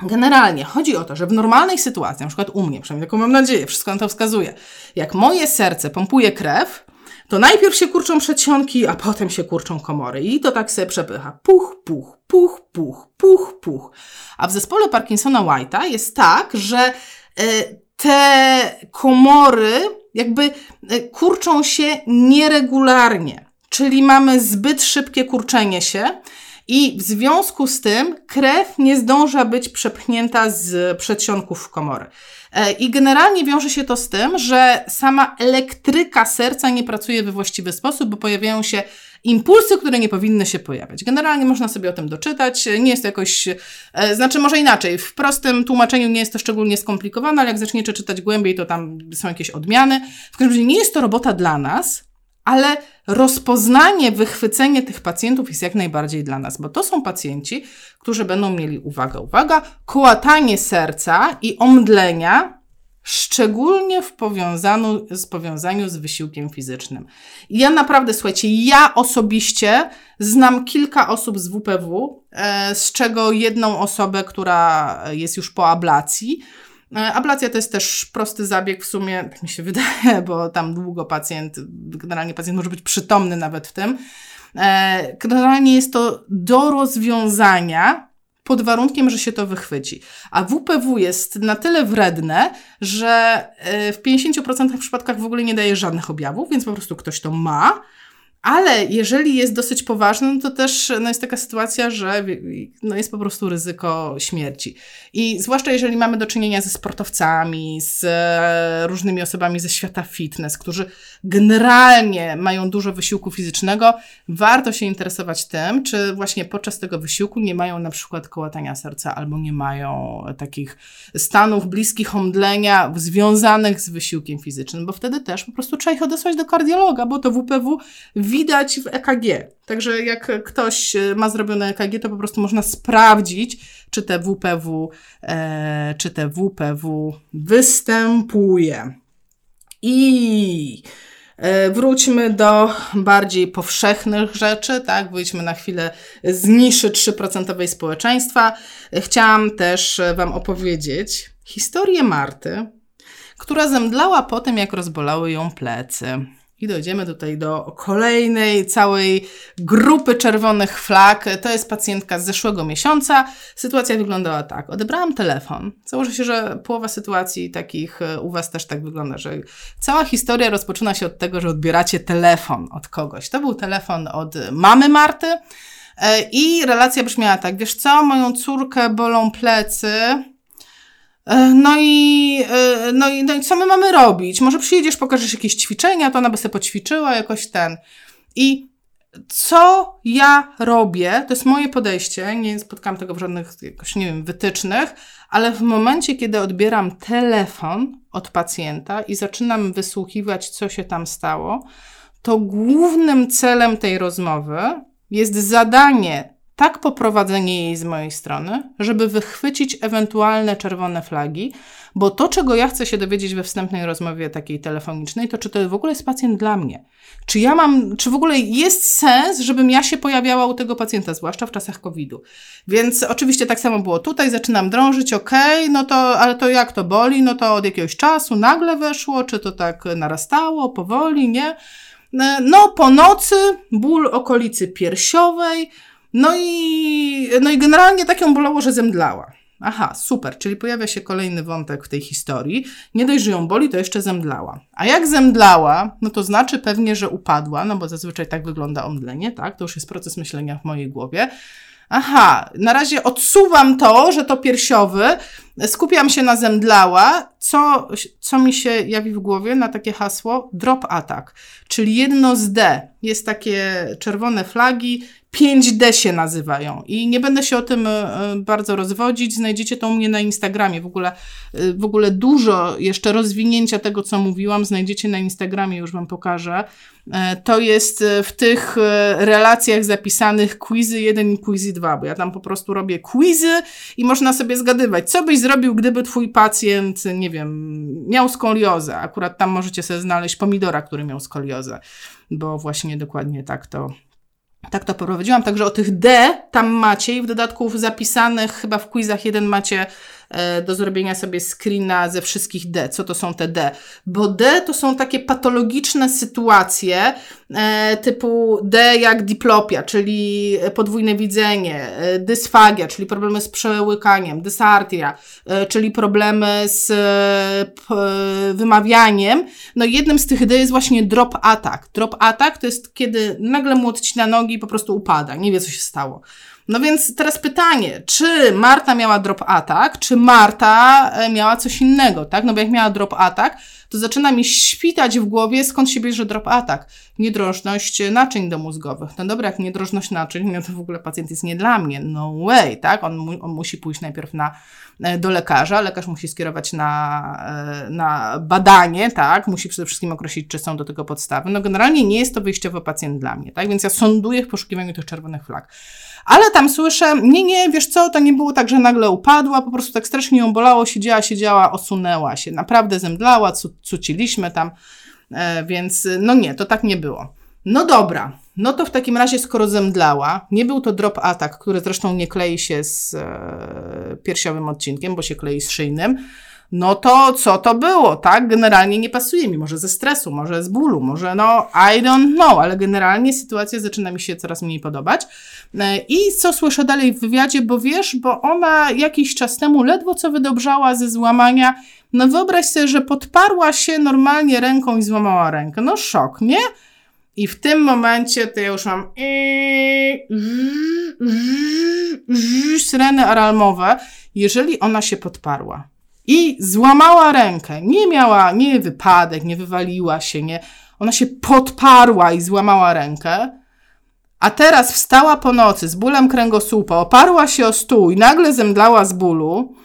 Generalnie chodzi o to, że w normalnej sytuacji, na przykład u mnie, przynajmniej taką mam nadzieję, wszystko na to wskazuje, jak moje serce pompuje krew, to najpierw się kurczą przedsionki, a potem się kurczą komory. I to tak sobie przepycha. Puch, puch, puch, puch, puch, puch. A w zespole Parkinsona White'a jest tak, że y, te komory jakby y, kurczą się nieregularnie. Czyli mamy zbyt szybkie kurczenie się, i w związku z tym krew nie zdąża być przepchnięta z przedsionków komory. E, I generalnie wiąże się to z tym, że sama elektryka serca nie pracuje we właściwy sposób, bo pojawiają się impulsy, które nie powinny się pojawiać. Generalnie można sobie o tym doczytać. Nie jest to jakoś, e, znaczy może inaczej, w prostym tłumaczeniu nie jest to szczególnie skomplikowane, ale jak zaczniecie czytać głębiej, to tam są jakieś odmiany. W każdym razie nie jest to robota dla nas, ale rozpoznanie, wychwycenie tych pacjentów jest jak najbardziej dla nas, bo to są pacjenci, którzy będą mieli, uwaga, uwaga, kołatanie serca i omdlenia, szczególnie w powiązaniu, z powiązaniu z wysiłkiem fizycznym. I ja naprawdę, słuchajcie, ja osobiście znam kilka osób z WPW, e, z czego jedną osobę, która jest już po ablacji, ablacja to jest też prosty zabieg w sumie, tak mi się wydaje, bo tam długo pacjent, generalnie pacjent może być przytomny nawet w tym. E, generalnie jest to do rozwiązania pod warunkiem, że się to wychwyci. A WPW jest na tyle wredne, że e, w 50% przypadkach w ogóle nie daje żadnych objawów, więc po prostu ktoś to ma, ale jeżeli jest dosyć poważny, no to też no jest taka sytuacja, że no jest po prostu ryzyko śmierci. I zwłaszcza jeżeli mamy do czynienia ze sportowcami, z e, różnymi osobami ze świata fitness, którzy generalnie mają dużo wysiłku fizycznego, warto się interesować tym, czy właśnie podczas tego wysiłku nie mają na przykład kołatania serca albo nie mają takich stanów bliskich omdlenia związanych z wysiłkiem fizycznym, bo wtedy też po prostu trzeba ich odesłać do kardiologa, bo to WPW widać w EKG. Także jak ktoś e, ma zrobione EKG, to po prostu można sprawdzić, czy te WPW, e, czy te WPW występuje. I e, Wróćmy do bardziej powszechnych rzeczy, tak? Wyjdźmy na chwilę z niszy 3% społeczeństwa. Chciałam też Wam opowiedzieć historię Marty, która zemdlała po tym, jak rozbolały ją plecy. I dojdziemy tutaj do kolejnej całej grupy czerwonych flag. To jest pacjentka z zeszłego miesiąca. Sytuacja wyglądała tak. Odebrałam telefon. Założę się, że połowa sytuacji takich e, u Was też tak wygląda, że cała historia rozpoczyna się od tego, że odbieracie telefon od kogoś. To był telefon od mamy Marty. E, I relacja brzmiała tak, wiesz co, moją córkę bolą plecy, no i, e, no, i, no i co my mamy robić? Może przyjedziesz, pokażesz jakieś ćwiczenia, to ona by sobie poćwiczyła jakoś ten. I co ja robię, to jest moje podejście, nie spotkałam tego w żadnych jakoś, nie wiem, wytycznych, ale w momencie, kiedy odbieram telefon od pacjenta i zaczynam wysłuchiwać, co się tam stało, to głównym celem tej rozmowy jest zadanie tak poprowadzenie jej z mojej strony, żeby wychwycić ewentualne czerwone flagi, bo to, czego ja chcę się dowiedzieć we wstępnej rozmowie takiej telefonicznej, to czy to w ogóle jest pacjent dla mnie? Czy ja mam, czy w ogóle jest sens, żebym ja się pojawiała u tego pacjenta, zwłaszcza w czasach COVID-u? Więc oczywiście tak samo było tutaj, zaczynam drążyć, okay, no to, ale to jak to boli? No to od jakiegoś czasu nagle weszło, czy to tak narastało, powoli, nie? No, po nocy ból okolicy piersiowej, no i, no i generalnie tak ją bolało, że zemdlała. Aha, super, czyli pojawia się kolejny wątek w tej historii. Nie dość, że ją boli, to jeszcze zemdlała. A jak zemdlała, no to znaczy pewnie, że upadła, no bo zazwyczaj tak wygląda omdlenie, tak? To już jest proces myślenia w mojej głowie. Aha, na razie odsuwam to, że to piersiowy, skupiam się na zemdlała, co, co mi się jawi w głowie na takie hasło drop attack, czyli jedno z D. Jest takie czerwone flagi, 5D się nazywają i nie będę się o tym e, bardzo rozwodzić. Znajdziecie to u mnie na Instagramie. W ogóle, e, w ogóle dużo jeszcze rozwinięcia tego, co mówiłam, znajdziecie na Instagramie, już Wam pokażę. E, to jest w tych relacjach zapisanych quizy 1 i quizy 2, bo ja tam po prostu robię quizy i można sobie zgadywać, co byś zrobił, gdyby Twój pacjent, nie wiem, miał skoliozę. Akurat tam możecie sobie znaleźć pomidora, który miał skoliozę, bo właśnie dokładnie tak to tak to prowadziłam. Także o tych D tam macie i w dodatku zapisanych chyba w quizach jeden macie do zrobienia sobie screena ze wszystkich D. Co to są te D? Bo D to są takie patologiczne sytuacje e, typu D jak diplopia, czyli podwójne widzenie, e, dysfagia, czyli problemy z przełykaniem, dysartia, czyli problemy z wymawianiem. No jednym z tych D jest właśnie drop attack. Drop attack to jest kiedy nagle mu odcina nogi i po prostu upada, nie wie co się stało. No więc teraz pytanie, czy Marta miała drop attack, czy Marta e, miała coś innego, tak? No bo jak miała drop attack, to zaczyna mi świtać w głowie, skąd się bierze drop attack. Niedrożność naczyń domózgowych. No dobra, jak niedrożność naczyń, no to w ogóle pacjent jest nie dla mnie. No way, tak? On, mu, on musi pójść najpierw na, e, do lekarza, lekarz musi skierować na, e, na badanie, tak? Musi przede wszystkim określić, czy są do tego podstawy. No generalnie nie jest to wyjściowy pacjent dla mnie, tak? Więc ja sąduję w poszukiwaniu tych czerwonych flag. Ale tam słyszę, nie, nie, wiesz co, to nie było tak, że nagle upadła, po prostu tak strasznie ją bolało, siedziała, siedziała, osunęła się. Naprawdę zemdlała, cu cuciliśmy tam, e, więc no nie, to tak nie było. No dobra, no to w takim razie, skoro zemdlała, nie był to drop attack, który zresztą nie klei się z e, piersiowym odcinkiem, bo się klei z szyjnym, no to co to było, tak? Generalnie nie pasuje mi, może ze stresu, może z bólu, może no, I don't know, ale generalnie sytuacja zaczyna mi się coraz mniej podobać. E, I co słyszę dalej w wywiadzie, bo wiesz, bo ona jakiś czas temu ledwo co wydobrzała ze złamania, no wyobraź sobie, że podparła się normalnie ręką i złamała rękę. No szok, nie? I w tym momencie to ja już mam syreny alarmowe, jeżeli ona się podparła i złamała rękę. Nie miała, nie wypadek, nie wywaliła się, nie. Ona się podparła i złamała rękę. A teraz wstała po nocy z bólem kręgosłupa, oparła się o stół i nagle zemdlała z bólu,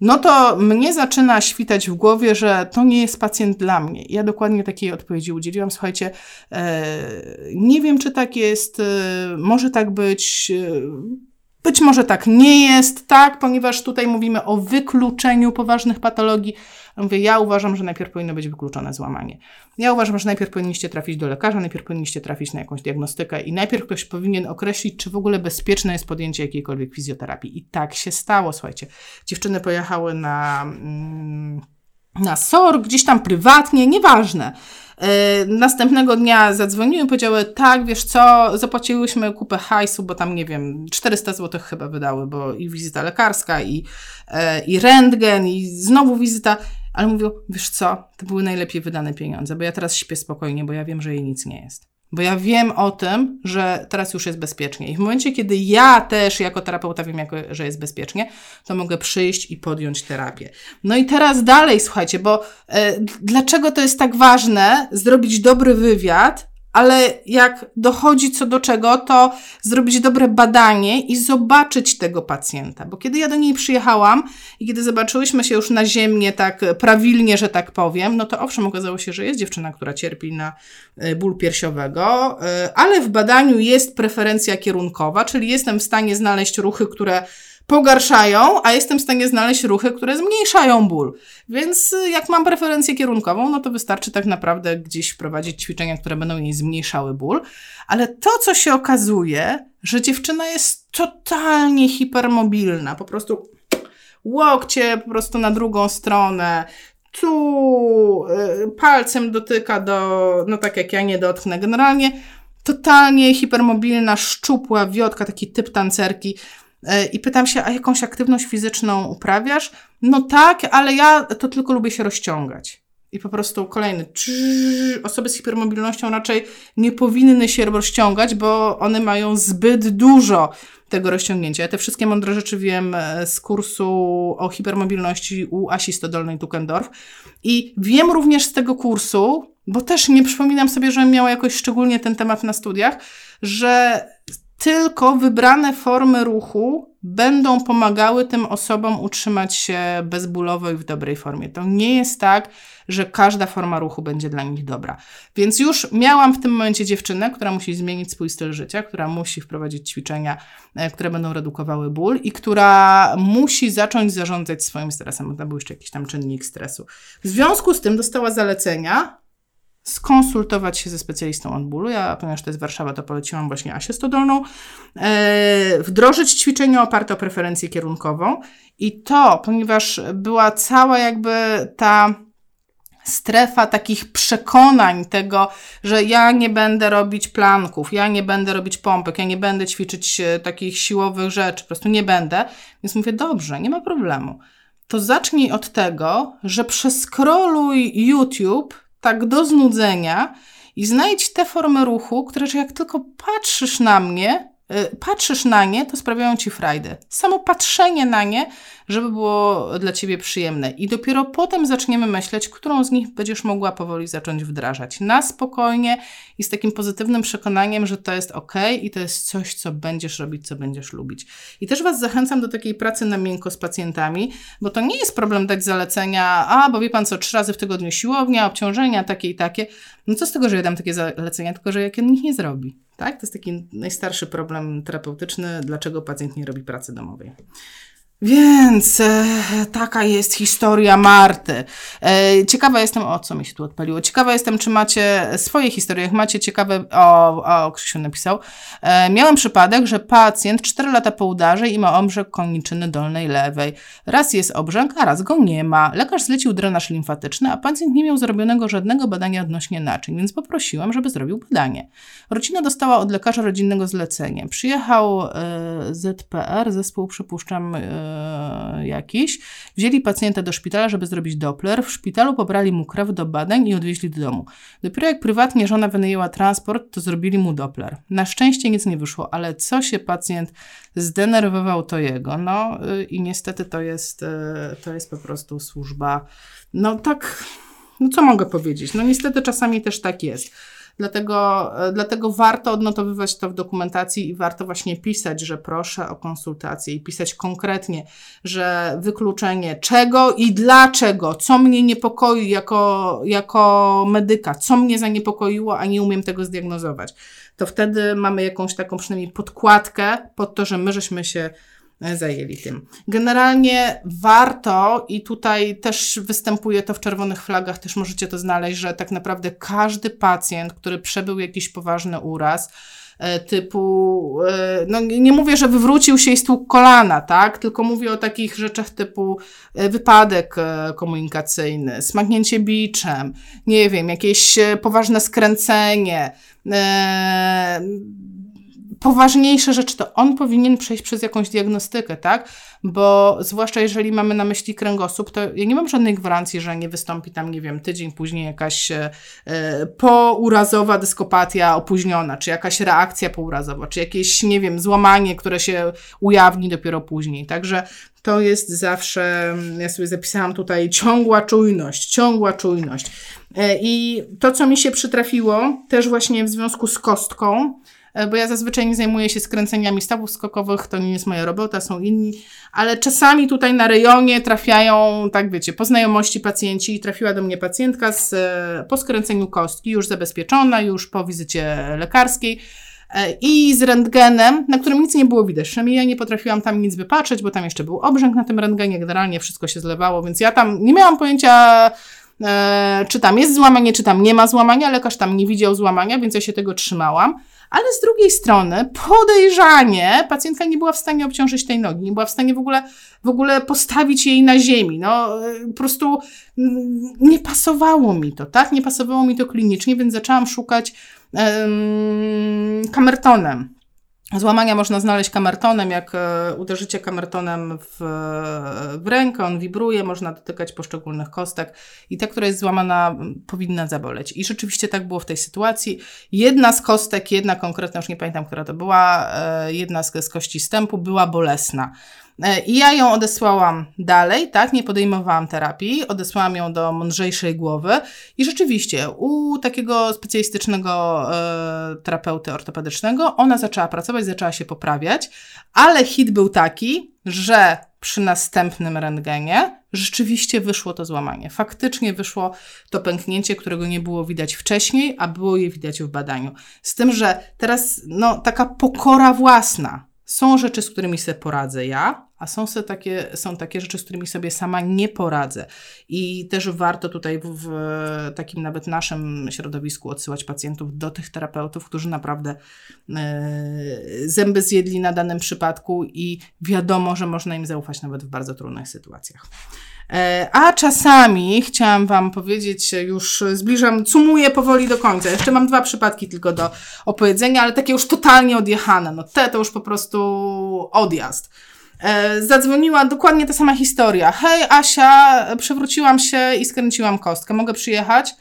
no to mnie zaczyna świtać w głowie, że to nie jest pacjent dla mnie. Ja dokładnie takiej odpowiedzi udzieliłam. Słuchajcie, e, nie wiem, czy tak jest, e, może tak być. Być może tak nie jest, tak, ponieważ tutaj mówimy o wykluczeniu poważnych patologii. Mówię, ja uważam, że najpierw powinno być wykluczone złamanie. Ja uważam, że najpierw powinniście trafić do lekarza, najpierw powinniście trafić na jakąś diagnostykę i najpierw ktoś powinien określić, czy w ogóle bezpieczne jest podjęcie jakiejkolwiek fizjoterapii. I tak się stało, słuchajcie. Dziewczyny pojechały na, mm, na SOR, gdzieś tam prywatnie, nieważne. E, następnego dnia zadzwoniły, powiedziały, tak, wiesz co, zapłaciłyśmy kupę hajsu, bo tam, nie wiem, 400 zł chyba wydały, bo i wizyta lekarska, i, e, i rentgen, i znowu wizyta. Ale mówią, wiesz co, to były najlepiej wydane pieniądze, bo ja teraz śpię spokojnie, bo ja wiem, że jej nic nie jest. Bo ja wiem o tym, że teraz już jest bezpiecznie. I w momencie, kiedy ja też jako terapeuta wiem, jako, że jest bezpiecznie, to mogę przyjść i podjąć terapię. No i teraz dalej, słuchajcie, bo e, dlaczego to jest tak ważne, zrobić dobry wywiad, ale jak dochodzi co do czego, to zrobić dobre badanie i zobaczyć tego pacjenta. Bo kiedy ja do niej przyjechałam i kiedy zobaczyłyśmy się już na ziemię tak prawilnie, że tak powiem, no to owszem, okazało się, że jest dziewczyna, która cierpi na e, ból piersiowego, e, ale w badaniu jest preferencja kierunkowa, czyli jestem w stanie znaleźć ruchy, które pogarszają, a jestem w stanie znaleźć ruchy, które zmniejszają ból. Więc y, jak mam preferencję kierunkową, no to wystarczy tak naprawdę gdzieś wprowadzić ćwiczenia, które będą jej zmniejszały ból. Ale to, co się okazuje, że dziewczyna jest totalnie hipermobilna, po prostu łokcie po prostu na drugą stronę, tu y, palcem dotyka do, no tak jak ja nie dotknę. Generalnie totalnie hipermobilna, szczupła, wiotka, taki typ tancerki. E, I pytam się, a jakąś aktywność fizyczną uprawiasz? No tak, ale ja to tylko lubię się rozciągać. I po prostu kolejny. Osoby z hipermobilnością raczej nie powinny się rozciągać, bo one mają zbyt dużo tego rozciągnięcia. Ja te wszystkie mądre rzeczy wiem e, z kursu o hipermobilności u Asi Stodolnej-Tukendorf. I wiem również z tego kursu, bo też nie przypominam sobie, że miała jakoś szczególnie ten temat na studiach, że tylko wybrane formy ruchu będą pomagały tym osobom utrzymać się bezbólowo i w dobrej formie. To nie jest tak, że każda forma ruchu będzie dla nich dobra. Więc już miałam w tym momencie dziewczynę, która musi zmienić swój styl życia, która musi wprowadzić ćwiczenia, e, które będą redukowały ból i która musi zacząć zarządzać swoim stresem. To był jeszcze jakiś tam czynnik stresu. W związku z tym dostała zalecenia, skonsultować się ze specjalistą od bólu. Ja, ponieważ to jest Warszawa, to poleciłam właśnie Asię Stodolną. E, wdrożyć ćwiczenie oparte o preferencję kierunkową. I to, ponieważ była cała jakby ta strefa takich przekonań tego, że ja nie będę robić planków, ja nie będę robić pompek, ja nie będę ćwiczyć e, takich siłowych rzeczy, po prostu nie będę. Więc mówię, dobrze, nie ma problemu. To zacznij od tego, że przeskroluj YouTube tak do znudzenia i znajdź te formy ruchu, które jak tylko patrzysz na mnie, patrzysz na nie, to sprawiają ci frajdę. Samo patrzenie na nie żeby było dla ciebie przyjemne. I dopiero potem zaczniemy myśleć, którą z nich będziesz mogła powoli zacząć wdrażać. Na spokojnie i z takim pozytywnym przekonaniem, że to jest ok i to jest coś, co będziesz robić, co będziesz lubić. I też Was zachęcam do takiej pracy na miękko z pacjentami, bo to nie jest problem dać zalecenia, a bo wie Pan co, trzy razy w tygodniu siłownia, obciążenia takie i takie. No co z tego, że ja dam takie zalecenia, tylko że jak on ich nie zrobi. Tak? To jest taki najstarszy problem terapeutyczny, dlaczego pacjent nie robi pracy domowej. Więc e, taka jest historia Marty. E, ciekawa jestem, o co mi się tu odpaliło. Ciekawa jestem, czy macie swoje historie. Jak macie ciekawe, o, o Krzysiu napisał. E, miałem przypadek, że pacjent 4 lata po udarze i ma obrzęk koniczyny dolnej lewej. Raz jest obrzęk, a raz go nie ma. Lekarz zlecił drenaż limfatyczny, a pacjent nie miał zrobionego żadnego badania odnośnie naczyń, więc poprosiłam, żeby zrobił badanie. Rodzina dostała od lekarza rodzinnego zlecenie. Przyjechał e, ZPR, zespół przypuszczam e, jakiś. Wzięli pacjenta do szpitala, żeby zrobić Doppler. W szpitalu pobrali mu krew do badań i odwieźli do domu. Dopiero jak prywatnie żona wynajęła transport, to zrobili mu Doppler. Na szczęście nic nie wyszło, ale co się pacjent zdenerwował, to jego. No y, i niestety to jest, y, to jest po prostu służba. No tak, no co mogę powiedzieć? No niestety czasami też tak jest. Dlatego, e, dlatego warto odnotowywać to w dokumentacji i warto właśnie pisać, że proszę o konsultację i pisać konkretnie, że wykluczenie czego i dlaczego, co mnie niepokoi jako, jako medyka, co mnie zaniepokoiło, a nie umiem tego zdiagnozować. To wtedy mamy jakąś taką przynajmniej podkładkę pod to, że my żeśmy się zajęli tym. Generalnie warto, i tutaj też występuje to w czerwonych flagach, też możecie to znaleźć, że tak naprawdę każdy pacjent, który przebył jakiś poważny uraz, e, typu, e, no nie mówię, że wywrócił się i stłukł kolana, tak, tylko mówię o takich rzeczach typu e, wypadek komunikacyjny, smagnięcie biczem, nie wiem, jakieś poważne skręcenie, poważniejsze rzeczy, to on powinien przejść przez jakąś diagnostykę, tak? Bo zwłaszcza jeżeli mamy na myśli kręgosłup, to ja nie mam żadnej gwarancji, że nie wystąpi tam, nie wiem, tydzień później jakaś e, pourazowa dyskopatia opóźniona, czy jakaś reakcja pourazowa, czy jakieś, nie wiem, złamanie, które się ujawni dopiero później. Także to jest zawsze, ja sobie zapisałam tutaj ciągła czujność, ciągła czujność. E, I to, co mi się przytrafiło, też właśnie w związku z kostką, e, bo ja zazwyczaj nie zajmuję się skręceniami stawów skokowych, to nie jest moja robota, są inni, ale czasami tutaj na rejonie trafiają, tak wiecie, po znajomości pacjenci i trafiła do mnie pacjentka z, e, po skręceniu kostki, już zabezpieczona, już po wizycie lekarskiej, i z rentgenem, na którym nic nie było widać. Przynajmniej ja nie potrafiłam tam nic wypatrzeć, bo tam jeszcze był obrzęk na tym rentgenie, generalnie wszystko się zlewało, więc ja tam nie miałam pojęcia, e, czy tam jest złamanie, czy tam nie ma złamania. Lekarz tam nie widział złamania, więc ja się tego trzymałam. Ale z drugiej strony, podejrzanie, pacjentka nie była w stanie obciążyć tej nogi, nie była w stanie w ogóle, w ogóle postawić jej na ziemi. No, po prostu mm, nie pasowało mi to, tak? Nie pasowało mi to klinicznie, więc zaczęłam szukać kamertonem. Złamania można znaleźć kamertonem, jak e, uderzycie kamertonem w, w rękę, on wibruje, można dotykać poszczególnych kostek i ta, która jest złamana, powinna zaboleć. I rzeczywiście tak było w tej sytuacji. Jedna z kostek, jedna konkretna, już nie pamiętam, która to była, e, jedna z, z kości stępu była bolesna. E, I ja ją odesłałam dalej, tak, nie podejmowałam terapii, odesłałam ją do mądrzejszej głowy i rzeczywiście u takiego specjalistycznego e, terapeuty ortopedycznego ona zaczęła pracować, zaczęła się poprawiać, ale hit był taki, że przy następnym rentgenie rzeczywiście wyszło to złamanie. Faktycznie wyszło to pęknięcie, którego nie było widać wcześniej, a było je widać w badaniu. Z tym, że teraz no, taka pokora własna, są rzeczy, z którymi sobie poradzę ja, a są, sobie takie, są takie rzeczy, z którymi sobie sama nie poradzę. I też warto tutaj w, w takim nawet naszym środowisku odsyłać pacjentów do tych terapeutów, którzy naprawdę e, zęby zjedli na danym przypadku i wiadomo, że można im zaufać nawet w bardzo trudnych sytuacjach. E, a czasami chciałam Wam powiedzieć, już zbliżam, sumuję powoli do końca. Jeszcze mam dwa przypadki tylko do opowiedzenia, ale takie już totalnie odjechane. No te to już po prostu odjazd. E, zadzwoniła dokładnie ta sama historia. Hej, Asia, przewróciłam się i skręciłam kostkę. Mogę przyjechać?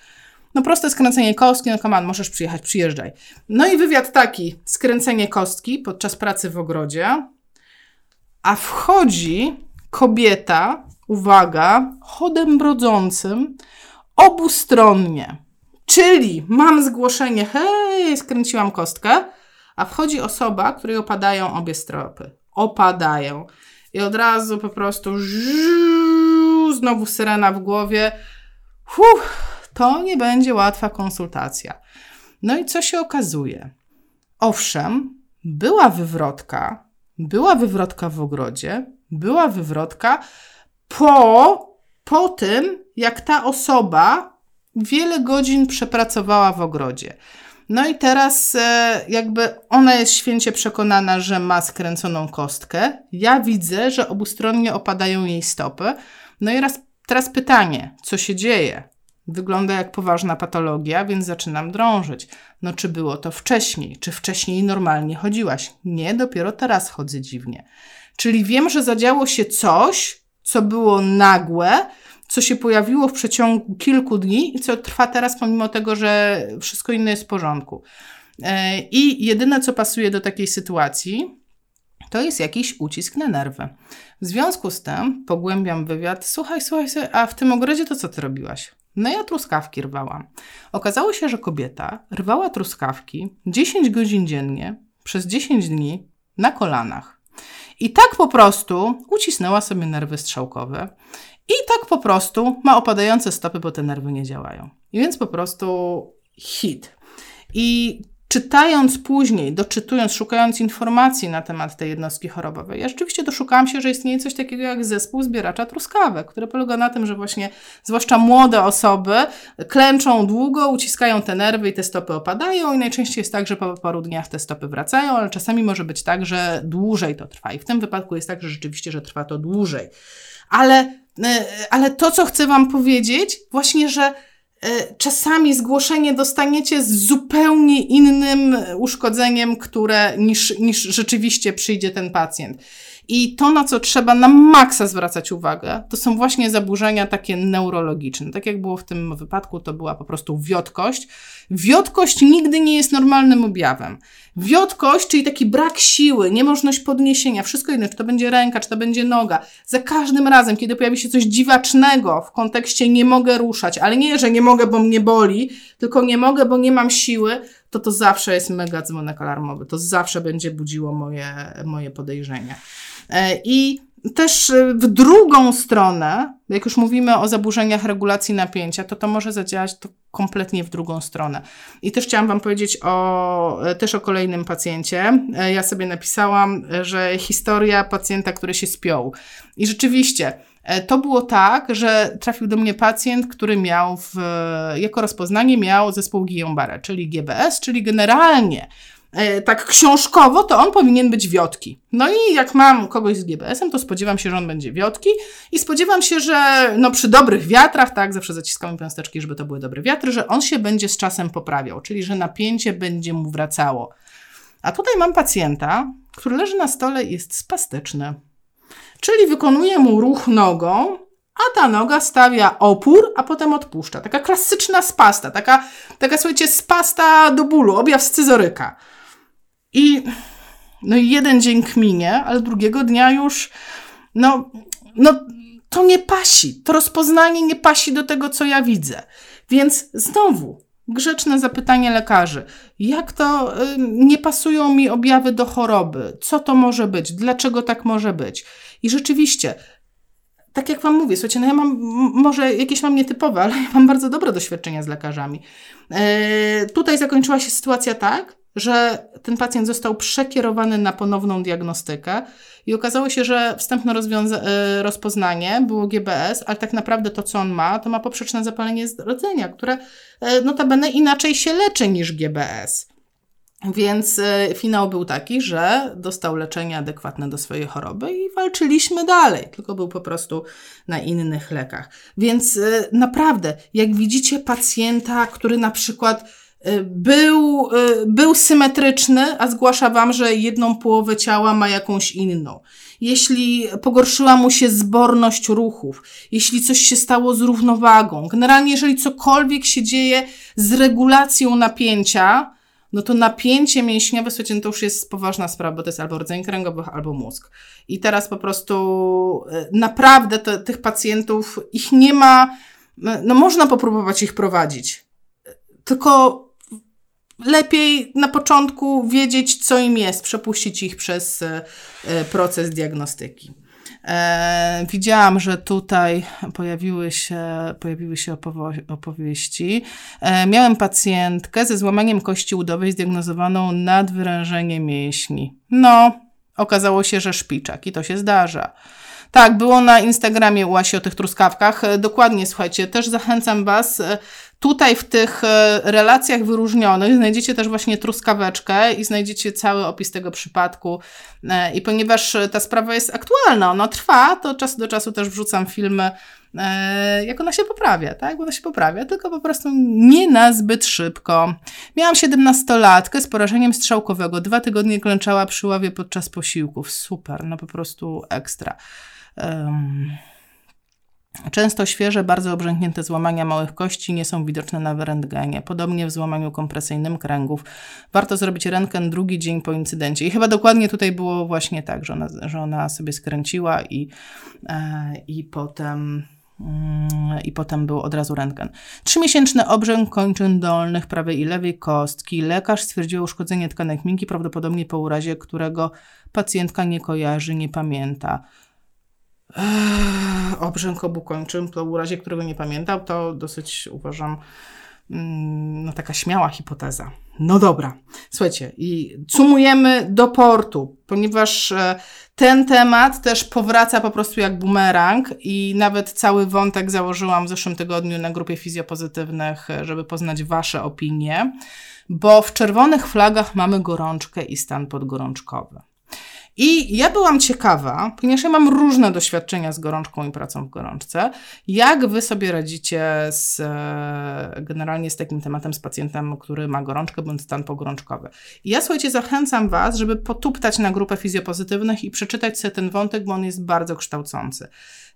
No proste skręcenie kostki, no come możesz przyjechać, przyjeżdżaj. No i wywiad taki, skręcenie kostki podczas pracy w ogrodzie, a wchodzi kobieta, uwaga, chodem brodzącym, obustronnie. Czyli mam zgłoszenie, hej, skręciłam kostkę, a wchodzi osoba, której opadają obie stropy opadają. I od razu po prostu znowu syrena w głowie. Huh, to nie będzie łatwa konsultacja. No i co się okazuje? Owszem, była wywrotka, była wywrotka w ogrodzie, była wywrotka po, po tym, jak ta osoba wiele godzin przepracowała w ogrodzie. No i teraz e, jakby ona jest święcie przekonana, że ma skręconą kostkę. Ja widzę, że obustronnie opadają jej stopy. No i raz, teraz pytanie, co się dzieje? Wygląda jak poważna patologia, więc zaczynam drążyć. No czy było to wcześniej? Czy wcześniej normalnie chodziłaś? Nie, dopiero teraz chodzę dziwnie. Czyli wiem, że zadziało się coś, co było nagłe, co się pojawiło w przeciągu kilku dni i co trwa teraz, pomimo tego, że wszystko inne jest w porządku. E, I jedyne, co pasuje do takiej sytuacji, to jest jakiś ucisk na nerwy. W związku z tym pogłębiam wywiad. Słuchaj, słuchaj, a w tym ogrodzie to co ty robiłaś? No ja truskawki rwałam. Okazało się, że kobieta rwała truskawki 10 godzin dziennie przez 10 dni na kolanach. I tak po prostu ucisnęła sobie nerwy strzałkowe i tak po prostu ma opadające stopy, bo te nerwy nie działają. I więc po prostu hit. I czytając później, doczytując, szukając informacji na temat tej jednostki chorobowej, ja rzeczywiście doszukałam się, że istnieje coś takiego jak zespół zbieracza truskawek, który polega na tym, że właśnie zwłaszcza młode osoby klęczą długo, uciskają te nerwy i te stopy opadają i najczęściej jest tak, że po paru dniach te stopy wracają, ale czasami może być tak, że dłużej to trwa i w tym wypadku jest tak, że rzeczywiście, że trwa to dłużej. Ale E, ale to, co chcę Wam powiedzieć, właśnie, że czasami zgłoszenie dostaniecie z zupełnie innym uszkodzeniem, które niż, niż rzeczywiście przyjdzie ten pacjent. I to, na co trzeba na maksa zwracać uwagę, to są właśnie zaburzenia takie neurologiczne. Tak jak było w tym wypadku, to była po prostu wiotkość. Wiotkość nigdy nie jest normalnym objawem. Wiotkość, czyli taki brak siły, niemożność podniesienia, wszystko inne, czy to będzie ręka, czy to będzie noga. Za każdym razem, kiedy pojawi się coś dziwacznego w kontekście nie mogę ruszać, ale nie, że nie mogę, bo mnie boli, tylko nie mogę, bo nie mam siły, to to zawsze jest mega dzwonek alarmowy. To zawsze będzie budziło moje, moje. E, I też e, w drugą stronę, jak już mówimy o zaburzeniach regulacji napięcia, to to może zadziałać to kompletnie w drugą stronę. I też chciałam Wam powiedzieć o, e, też o kolejnym pacjencie. Ja sobie napisałam, że historia pacjenta, który się spiął. I rzeczywiście, to było tak, że trafił do mnie pacjent, który miał w, jako rozpoznanie miał zespół Guillain-Barré, czyli GBS, czyli generalnie tak książkowo, to on powinien być wiotki. No i jak mam kogoś z GBS-em, to spodziewam się, że on będzie wiotki i spodziewam się, że no przy dobrych wiatrach, tak, zawsze zaciskamy piąsteczki, żeby to były dobre wiatry, że on się będzie z czasem poprawiał, czyli że napięcie będzie mu wracało. A tutaj mam pacjenta, który leży na stole i jest spastyczny. Czyli wykonuje mu ruch nogą, a ta noga stawia opór, a potem odpuszcza. Taka klasyczna spasta, taka, taka słuchajcie, spasta do bólu, objaw scyzoryka. I no i jeden dzień kminie, ale drugiego dnia już, no, no to nie pasi. To rozpoznanie nie pasi do tego, co ja widzę. Więc znowu, grzeczne zapytanie lekarzy. Jak to y, nie pasują mi objawy do choroby? Co to może być? Dlaczego tak może być? I rzeczywiście, tak jak Wam mówię, słuchajcie, no ja mam, może jakieś mam nietypowe, ale ja mam bardzo dobre doświadczenia z lekarzami. E, tutaj zakończyła się sytuacja tak, że ten pacjent został przekierowany na ponowną diagnostykę i okazało się, że wstępne e, rozpoznanie było GBS, ale tak naprawdę to, co on ma, to ma poprzeczne zapalenie rdzenia, które e, notabene inaczej się leczy niż GBS. Więc e, finał był taki, że dostał leczenie adekwatne do swojej choroby i walczyliśmy dalej, tylko był po prostu na innych lekach. Więc naprawdę, jak widzicie pacjenta, który na przykład był, y, był symetryczny, a zgłasza Wam, że jedną połowę ciała ma jakąś inną. Jeśli pogorszyła mu się zborność ruchów, jeśli coś się stało z równowagą, generalnie jeżeli cokolwiek się dzieje z regulacją napięcia, no to napięcie mięśniowe, słuchajcie, no to już jest poważna sprawa, bo to jest albo rdzeń kręgowy, albo mózg. I teraz po prostu y, naprawdę tych pacjentów, ich nie ma, no można popróbować ich prowadzić. Tylko lepiej na początku wiedzieć, co im jest, przepuścić ich przez e, proces diagnostyki. E, widziałam, że tutaj pojawiły się, pojawiły się opowieści. E, miałem pacjentkę ze złamaniem kości udowej zdiagnozowaną nadwyrężenie mięśni. No, okazało się, że szpiczak i to się zdarza. Tak, było na Instagramie u Asi o tych truskawkach. E, dokładnie, słuchajcie, też zachęcam Was e, Tutaj w tych e, relacjach wyróżnionych znajdziecie też właśnie truskaweczkę i znajdziecie cały opis tego przypadku. I ponieważ ta sprawa jest aktualna, ona trwa, to czas do czasu też wrzucam filmy, jak ona się poprawia, tak? Bo ona się poprawia, tylko po prostu nie na zbyt szybko. Miałam 17-latkę z porażeniem strzałkowego. Dwa tygodnie klęczała przy ławie podczas posiłków. Super, no po prostu ekstra. Często świeże, bardzo obrzęknięte złamania małych kości nie są widoczne na rentgenie. Podobnie w złamaniu kompresyjnym kręgów. Warto zrobić rentgen drugi dzień po incydencie. I chyba dokładnie tutaj było właśnie tak, że ona, że ona sobie skręciła i, e, i potem mm, i potem był od razu rentgen. Trzymiesięczny obrzęk kończyn dolnych prawej i lewej kostki. Lekarz stwierdził uszkodzenie tkanek miękkiej, prawdopodobnie po urazie, którego pacjentka nie kojarzy, nie pamięta obrzęk obu kończyn, to w razie którego nie pamiętał, to dosyć uważam mm, no taka śmiała hipoteza. No dobra, słuchajcie, i sumujemy do portu, ponieważ e, ten temat też powraca po prostu jak bumerang i nawet cały wątek założyłam w zeszłym tygodniu na grupie fizjopozytywnych, e, żeby poznać Wasze opinie, bo w czerwonych flagach mamy gorączkę i stan podgorączkowy. I ja byłam ciekawa, ponieważ ja mam różne doświadczenia z gorączką i pracą w gorączce, jak wy sobie radzicie z, e, generalnie z takim tematem, z pacjentem, który ma gorączkę bądź stan pogorączkowy. I ja słuchajcie, zachęcam was, żeby potuptać na grupę fizjopozytywnych i przeczytać sobie ten wątek, bo on jest bardzo kształcący.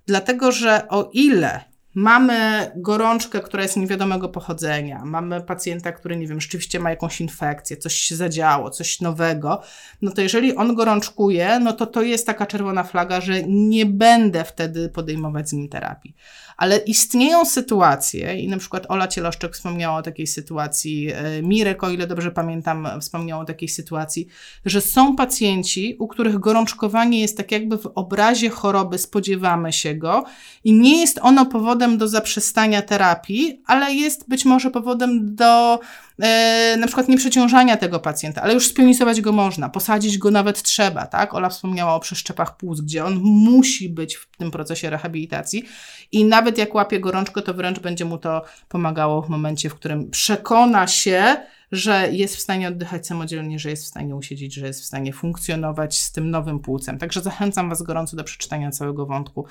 Dlatego, że o ile Mamy gorączkę, która jest niewiadomego pochodzenia, mamy pacjenta, który, nie wiem, rzeczywiście ma jakąś infekcję, coś się zadziało, coś nowego, no to jeżeli on gorączkuje, no to to jest taka czerwona flaga, że nie będę wtedy podejmować z nim terapii. Ale istnieją sytuacje, i na przykład Ola Cieloszczek wspomniała o takiej sytuacji, e, Mirek, o ile dobrze pamiętam, wspomniał o takiej sytuacji, że są pacjenci, u których gorączkowanie jest tak jakby w obrazie choroby, spodziewamy się go i nie jest ono powodem do zaprzestania terapii, ale jest być może powodem do e, na przykład nieprzeciążania tego pacjenta, ale już spionizować go można, posadzić go nawet trzeba, tak? Ola wspomniała o przeszczepach płuc, gdzie on musi być w tym procesie rehabilitacji i nawet jak łapie gorączkę, to wręcz będzie mu to pomagało w momencie, w którym przekona się, że jest w stanie oddychać samodzielnie, że jest w stanie usiedzieć, że jest w stanie funkcjonować z tym nowym płucem. Także zachęcam Was gorąco do przeczytania całego wątku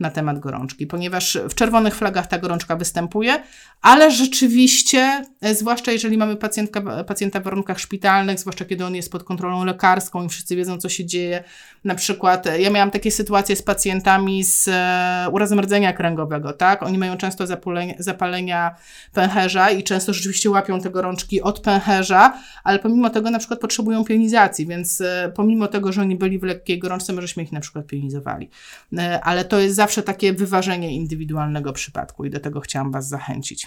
na temat gorączki, ponieważ w czerwonych flagach ta gorączka występuje, ale rzeczywiście, e, zwłaszcza jeżeli mamy pacjentka, pacjenta w warunkach szpitalnych, zwłaszcza kiedy on jest pod kontrolą lekarską i wszyscy wiedzą, co się dzieje. Na przykład, e, ja miałam takie sytuacje z pacjentami z e, urazem rdzenia kręgowego, tak? Oni mają często zapalenia, pęcherza i często rzeczywiście łapią te gorączki od pęcherza, ale pomimo tego na przykład potrzebują pionizacji, więc pomimo tego, że oni byli w lekkiej gorączce, my żeśmy ich na przykład pionizowali. Ale to jest zawsze zawsze takie wyważenie indywidualnego przypadku i do tego chciałam Was zachęcić.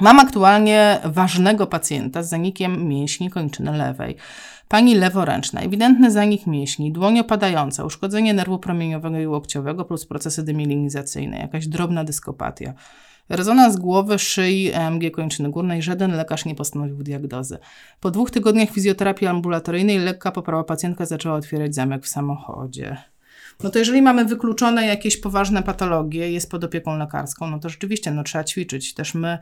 Mam aktualnie ważnego pacjenta z zanikiem mięśni kończyny lewej. Pani leworęczna, ewidentny zanik mięśni, dłoń opadająca, uszkodzenie nerwu promieniowego i łokciowego plus procesy demilinizacyjne, jakaś drobna dyskopatia. Rezonans głowy, szyi, EMG kończyny górnej, żaden lekarz nie postanowił diagnozy. Po dwóch tygodniach fizjoterapii ambulatoryjnej lekka poprawa pacjentka zaczęła otwierać zamek w samochodzie. No to jeżeli mamy wykluczone jakieś poważne patologie, jest pod opieką lekarską, no to rzeczywiście no, trzeba ćwiczyć. Też my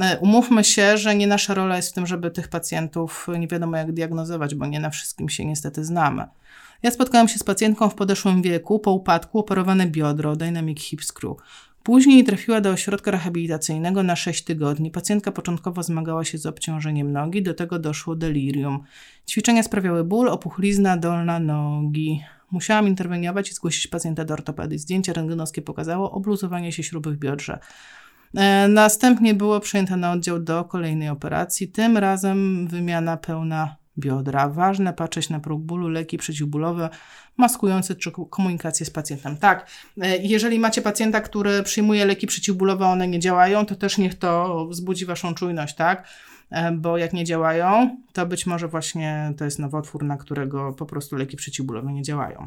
e, umówmy się, że nie nasza rola jest w tym, żeby tych pacjentów nie wiadomo jak diagnozować, bo nie na wszystkim się niestety znamy. Ja spotkałam się z pacjentką w podeszłym wieku, po upadku operowane biodro, dynamic hip screw. Później trafiła do ośrodka rehabilitacyjnego na 6 tygodni. Pacjentka początkowo zmagała się z obciążeniem nogi, do tego doszło delirium. Ćwiczenia sprawiały ból, opuchlizna dolna nogi. Musiałam interweniować i zgłosić pacjenta do ortopedy. Zdjęcie rentgenowskie pokazało obluzowanie się śruby w biodrze. E, następnie było przejęte na oddział do kolejnej operacji, tym razem wymiana pełna biodra. Ważne patrzeć na próg bólu, leki przeciwbólowe, maskujące czy komunikację z pacjentem. Tak, e, jeżeli macie pacjenta, który przyjmuje leki przeciwbólowe, one nie działają, to też niech to wzbudzi waszą czujność, tak? E, bo jak nie działają, to być może właśnie to jest nowotwór, na którego po prostu leki przeciwbólowe nie działają.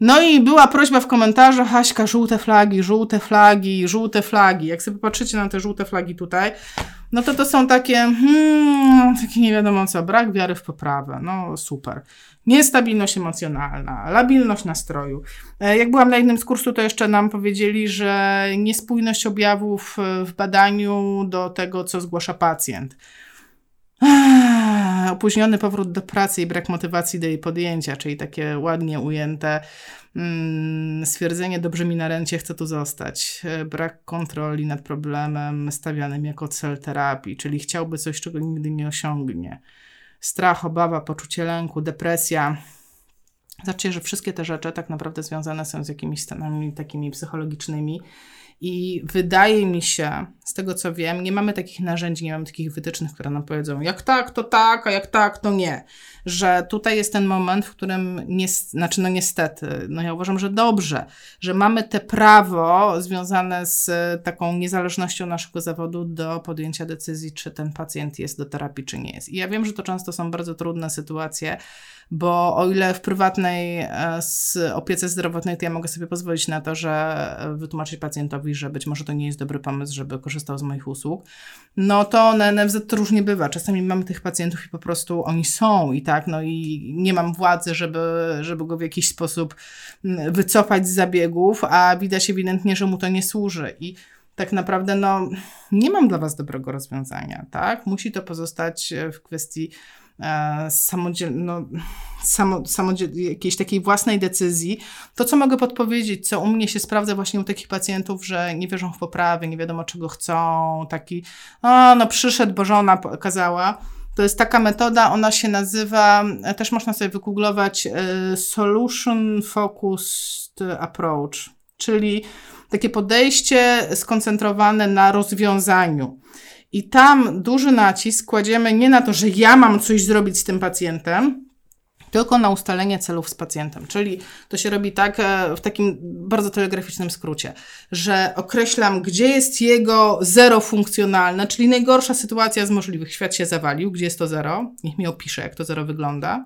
No i była prośba w komentarzach, Haśka, żółte flagi, żółte flagi, żółte flagi. Jak sobie patrzycie na te żółte flagi tutaj, no to to są takie, hmm, takie nie wiadomo co, brak wiary w poprawę, no super. Niestabilność emocjonalna, labilność nastroju. E, jak byłam na jednym z kursu, to jeszcze nam powiedzieli, że niespójność objawów w badaniu do tego, co zgłasza pacjent. Opóźniony powrót do pracy i brak motywacji do jej podjęcia, czyli takie ładnie ujęte mm, stwierdzenie, dobrze mi na rencie, chcę tu zostać. E, brak kontroli nad problemem stawianym jako cel terapii, czyli chciałby coś, czego nigdy nie osiągnie. Strach, obawa, poczucie lęku, depresja. Zobaczcie, że wszystkie te rzeczy tak naprawdę związane są z jakimiś stanami takimi psychologicznymi i wydaje mi się, z tego co wiem, nie mamy takich narzędzi, nie mamy takich wytycznych, które nam powiedzą, jak tak, to tak, a jak tak, to nie. Że tutaj jest ten moment, w którym, nie, znaczy no niestety, no ja uważam, że dobrze, że mamy te prawo związane z taką niezależnością naszego zawodu do podjęcia decyzji, czy ten pacjent jest do terapii, czy nie jest. I ja wiem, że to często są bardzo trudne sytuacje, bo o ile w prywatnej e, opiece zdrowotnej to ja mogę sobie pozwolić na to, że wytłumaczyć pacjentowi, że być może to nie jest dobry pomysł, żeby korzystał z moich usług, no to na NFZ to różnie bywa. Czasami mamy tych pacjentów i po prostu oni są i tak, no i nie mam władzy, żeby, żeby go w jakiś sposób mm, wycofać z zabiegów, a widać ewidentnie, że mu to nie służy i tak naprawdę no, nie mam dla Was dobrego rozwiązania, tak? Musi to pozostać w kwestii e, samodziel, no, samo, samodziel, jakiejś takiej własnej decyzji. To, co mogę podpowiedzieć, co u mnie się sprawdza właśnie u takich pacjentów, że nie wierzą w poprawy, nie wiadomo czego chcą, taki, o, no przyszedł, bo żona kazała. To jest taka metoda, ona się nazywa, też można sobie wygooglować, e, Solution Focused Approach, czyli takie podejście skoncentrowane na rozwiązaniu. I tam duży nacisk kładziemy nie na to, że ja mam coś zrobić z tym pacjentem, tylko na ustalenie celów z pacjentem. Czyli to się robi tak e, w takim bardzo telegraficznym skrócie, że określam, gdzie jest jego zero funkcjonalne, czyli najgorsza sytuacja z możliwych. Świat się zawalił, gdzie jest to zero? Niech mi opisze, jak to zero wygląda.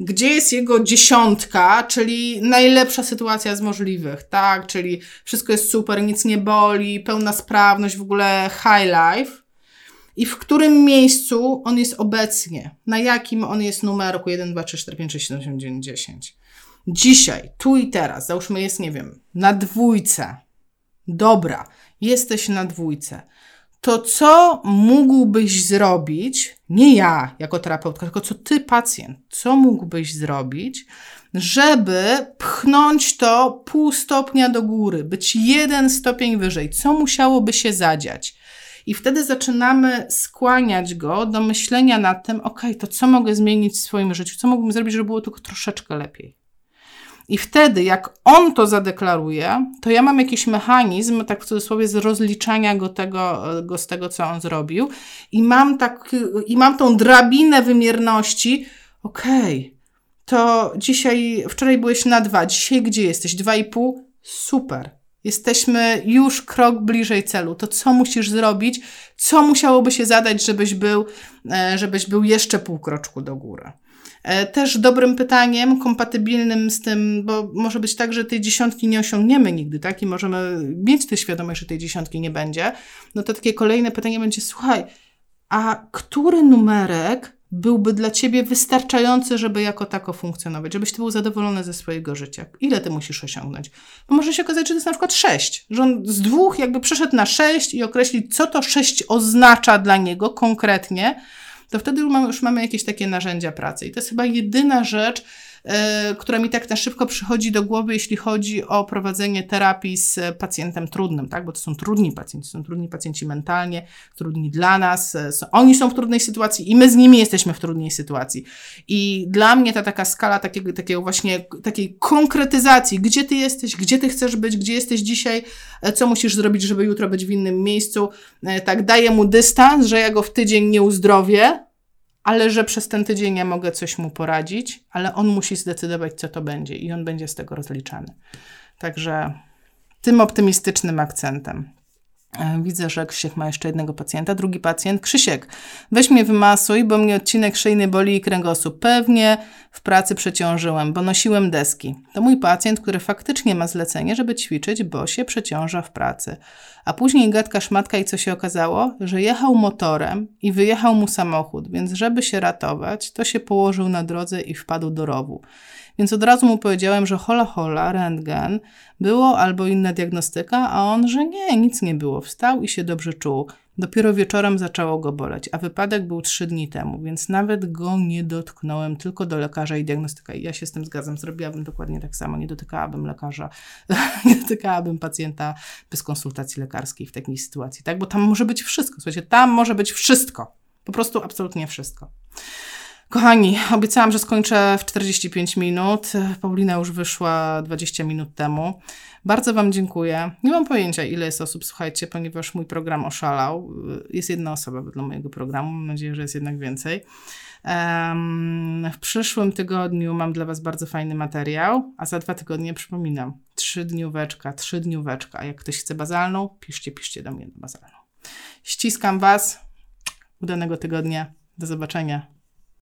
Gdzie jest jego dziesiątka, czyli najlepsza sytuacja z możliwych, tak? Czyli wszystko jest super, nic nie boli, pełna sprawność, w ogóle high life i w którym miejscu on jest obecnie, na jakim on jest numerku 1, 2, 3, 4, 5, 6, 7, 8, 9, 10. Dzisiaj, tu i teraz, załóżmy jest, nie wiem, na dwójce. Dobra, jesteś na dwójce. To co mógłbyś zrobić, nie ja jako terapeutka, tylko co ty pacjent, co mógłbyś zrobić, żeby pchnąć to pół stopnia do góry, być jeden stopień wyżej? Co musiałoby się zadziać? I wtedy zaczynamy skłaniać go do myślenia nad tym, ok, to co mogę zmienić w swoim życiu, co mógłbym zrobić, żeby było tylko troszeczkę lepiej. I wtedy, jak on to zadeklaruje, to ja mam jakiś mechanizm, tak w cudzysłowie, z rozliczania go, tego, go z tego, co on zrobił, i mam, tak, i mam tą drabinę wymierności. Okej, okay, to dzisiaj, wczoraj byłeś na dwa, dzisiaj gdzie jesteś? Dwa i pół? Super. Jesteśmy już krok bliżej celu. To co musisz zrobić? Co musiałoby się zadać, żebyś był, e, żebyś był jeszcze pół kroczku do góry? E, też dobrym pytaniem, kompatybilnym z tym, bo może być tak, że tej dziesiątki nie osiągniemy nigdy, tak? I możemy mieć tę świadomość, że tej dziesiątki nie będzie. No to takie kolejne pytanie będzie, słuchaj, a który numerek byłby dla ciebie wystarczający, żeby jako tako funkcjonować, żebyś ty był zadowolony ze swojego życia. Ile ty musisz osiągnąć? Bo może się okazać, że to jest na przykład sześć, że on z dwóch jakby przeszedł na sześć i określić, co to sześć oznacza dla niego konkretnie, to wtedy już mamy, jakieś takie narzędzia pracy. I to jest chyba jedyna rzecz, która mi tak na szybko przychodzi do głowy, jeśli chodzi o prowadzenie terapii z pacjentem trudnym, tak? bo to są trudni pacjenci, są trudni pacjenci mentalnie, trudni dla nas, e, oni są w trudnej sytuacji i my z nimi jesteśmy w trudnej sytuacji. I dla mnie ta taka skala takiego, takiego właśnie, takiej konkretyzacji, gdzie ty jesteś, gdzie ty chcesz być, gdzie jesteś dzisiaj, e, co musisz zrobić, żeby jutro być w innym miejscu, tak daje mu dystans, że ja go w tydzień nie uzdrowię, ale że przez ten tydzień ja mogę coś mu poradzić, ale on musi zdecydować, co to będzie i on będzie z tego rozliczany. Także tym optymistycznym akcentem. E, widzę, że Krzysiek ma jeszcze jednego pacjenta. Drugi pacjent. Krzysiek, weź mnie wymasuj, bo mnie odcinek szyjny boli i kręgosłup. Pewnie w pracy przeciążyłem, bo nosiłem deski. To mój pacjent, który faktycznie ma zlecenie, żeby ćwiczyć, bo się przeciąża w pracy. A później gadka szmatka i co się okazało? Że jechał motorem i wyjechał mu samochód, więc żeby się ratować, to się położył na drodze i wpadł do rowu. Więc od razu mu powiedziałem, że hola hola, rentgen, było albo inna diagnostyka, a on, że nie, nic nie było. Wstał i się dobrze czuł. Dopiero wieczorem zaczęło go boleć, a wypadek był trzy dni temu, więc nawet go nie dotknąłem, tylko do lekarza i diagnostyka. I ja się z tym zgadzam, zrobiłabym dokładnie tak samo. Nie dotykałabym lekarza, nie dotykałabym pacjenta bez konsultacji lekarskiej w takiej sytuacji, tak? Bo tam może być wszystko. Słuchajcie, tam może być wszystko. Po prostu absolutnie wszystko. Kochani, obiecałam, że skończę w 45 minut. Paulina już wyszła 20 minut temu. Bardzo Wam dziękuję. Nie mam pojęcia, ile jest osób, słuchajcie, ponieważ mój program oszalał. Jest jedna osoba dla mojego programu. Mam nadzieję, że jest jednak więcej. Um, w przyszłym tygodniu mam dla Was bardzo fajny materiał, a za dwa tygodnie przypominam, trzy dnióweczka, trzy dnióweczka. A jak ktoś chce bazalną, piszcie, piszcie do mnie na bazalną. Ściskam Was. Udanego tygodnia. Do zobaczenia.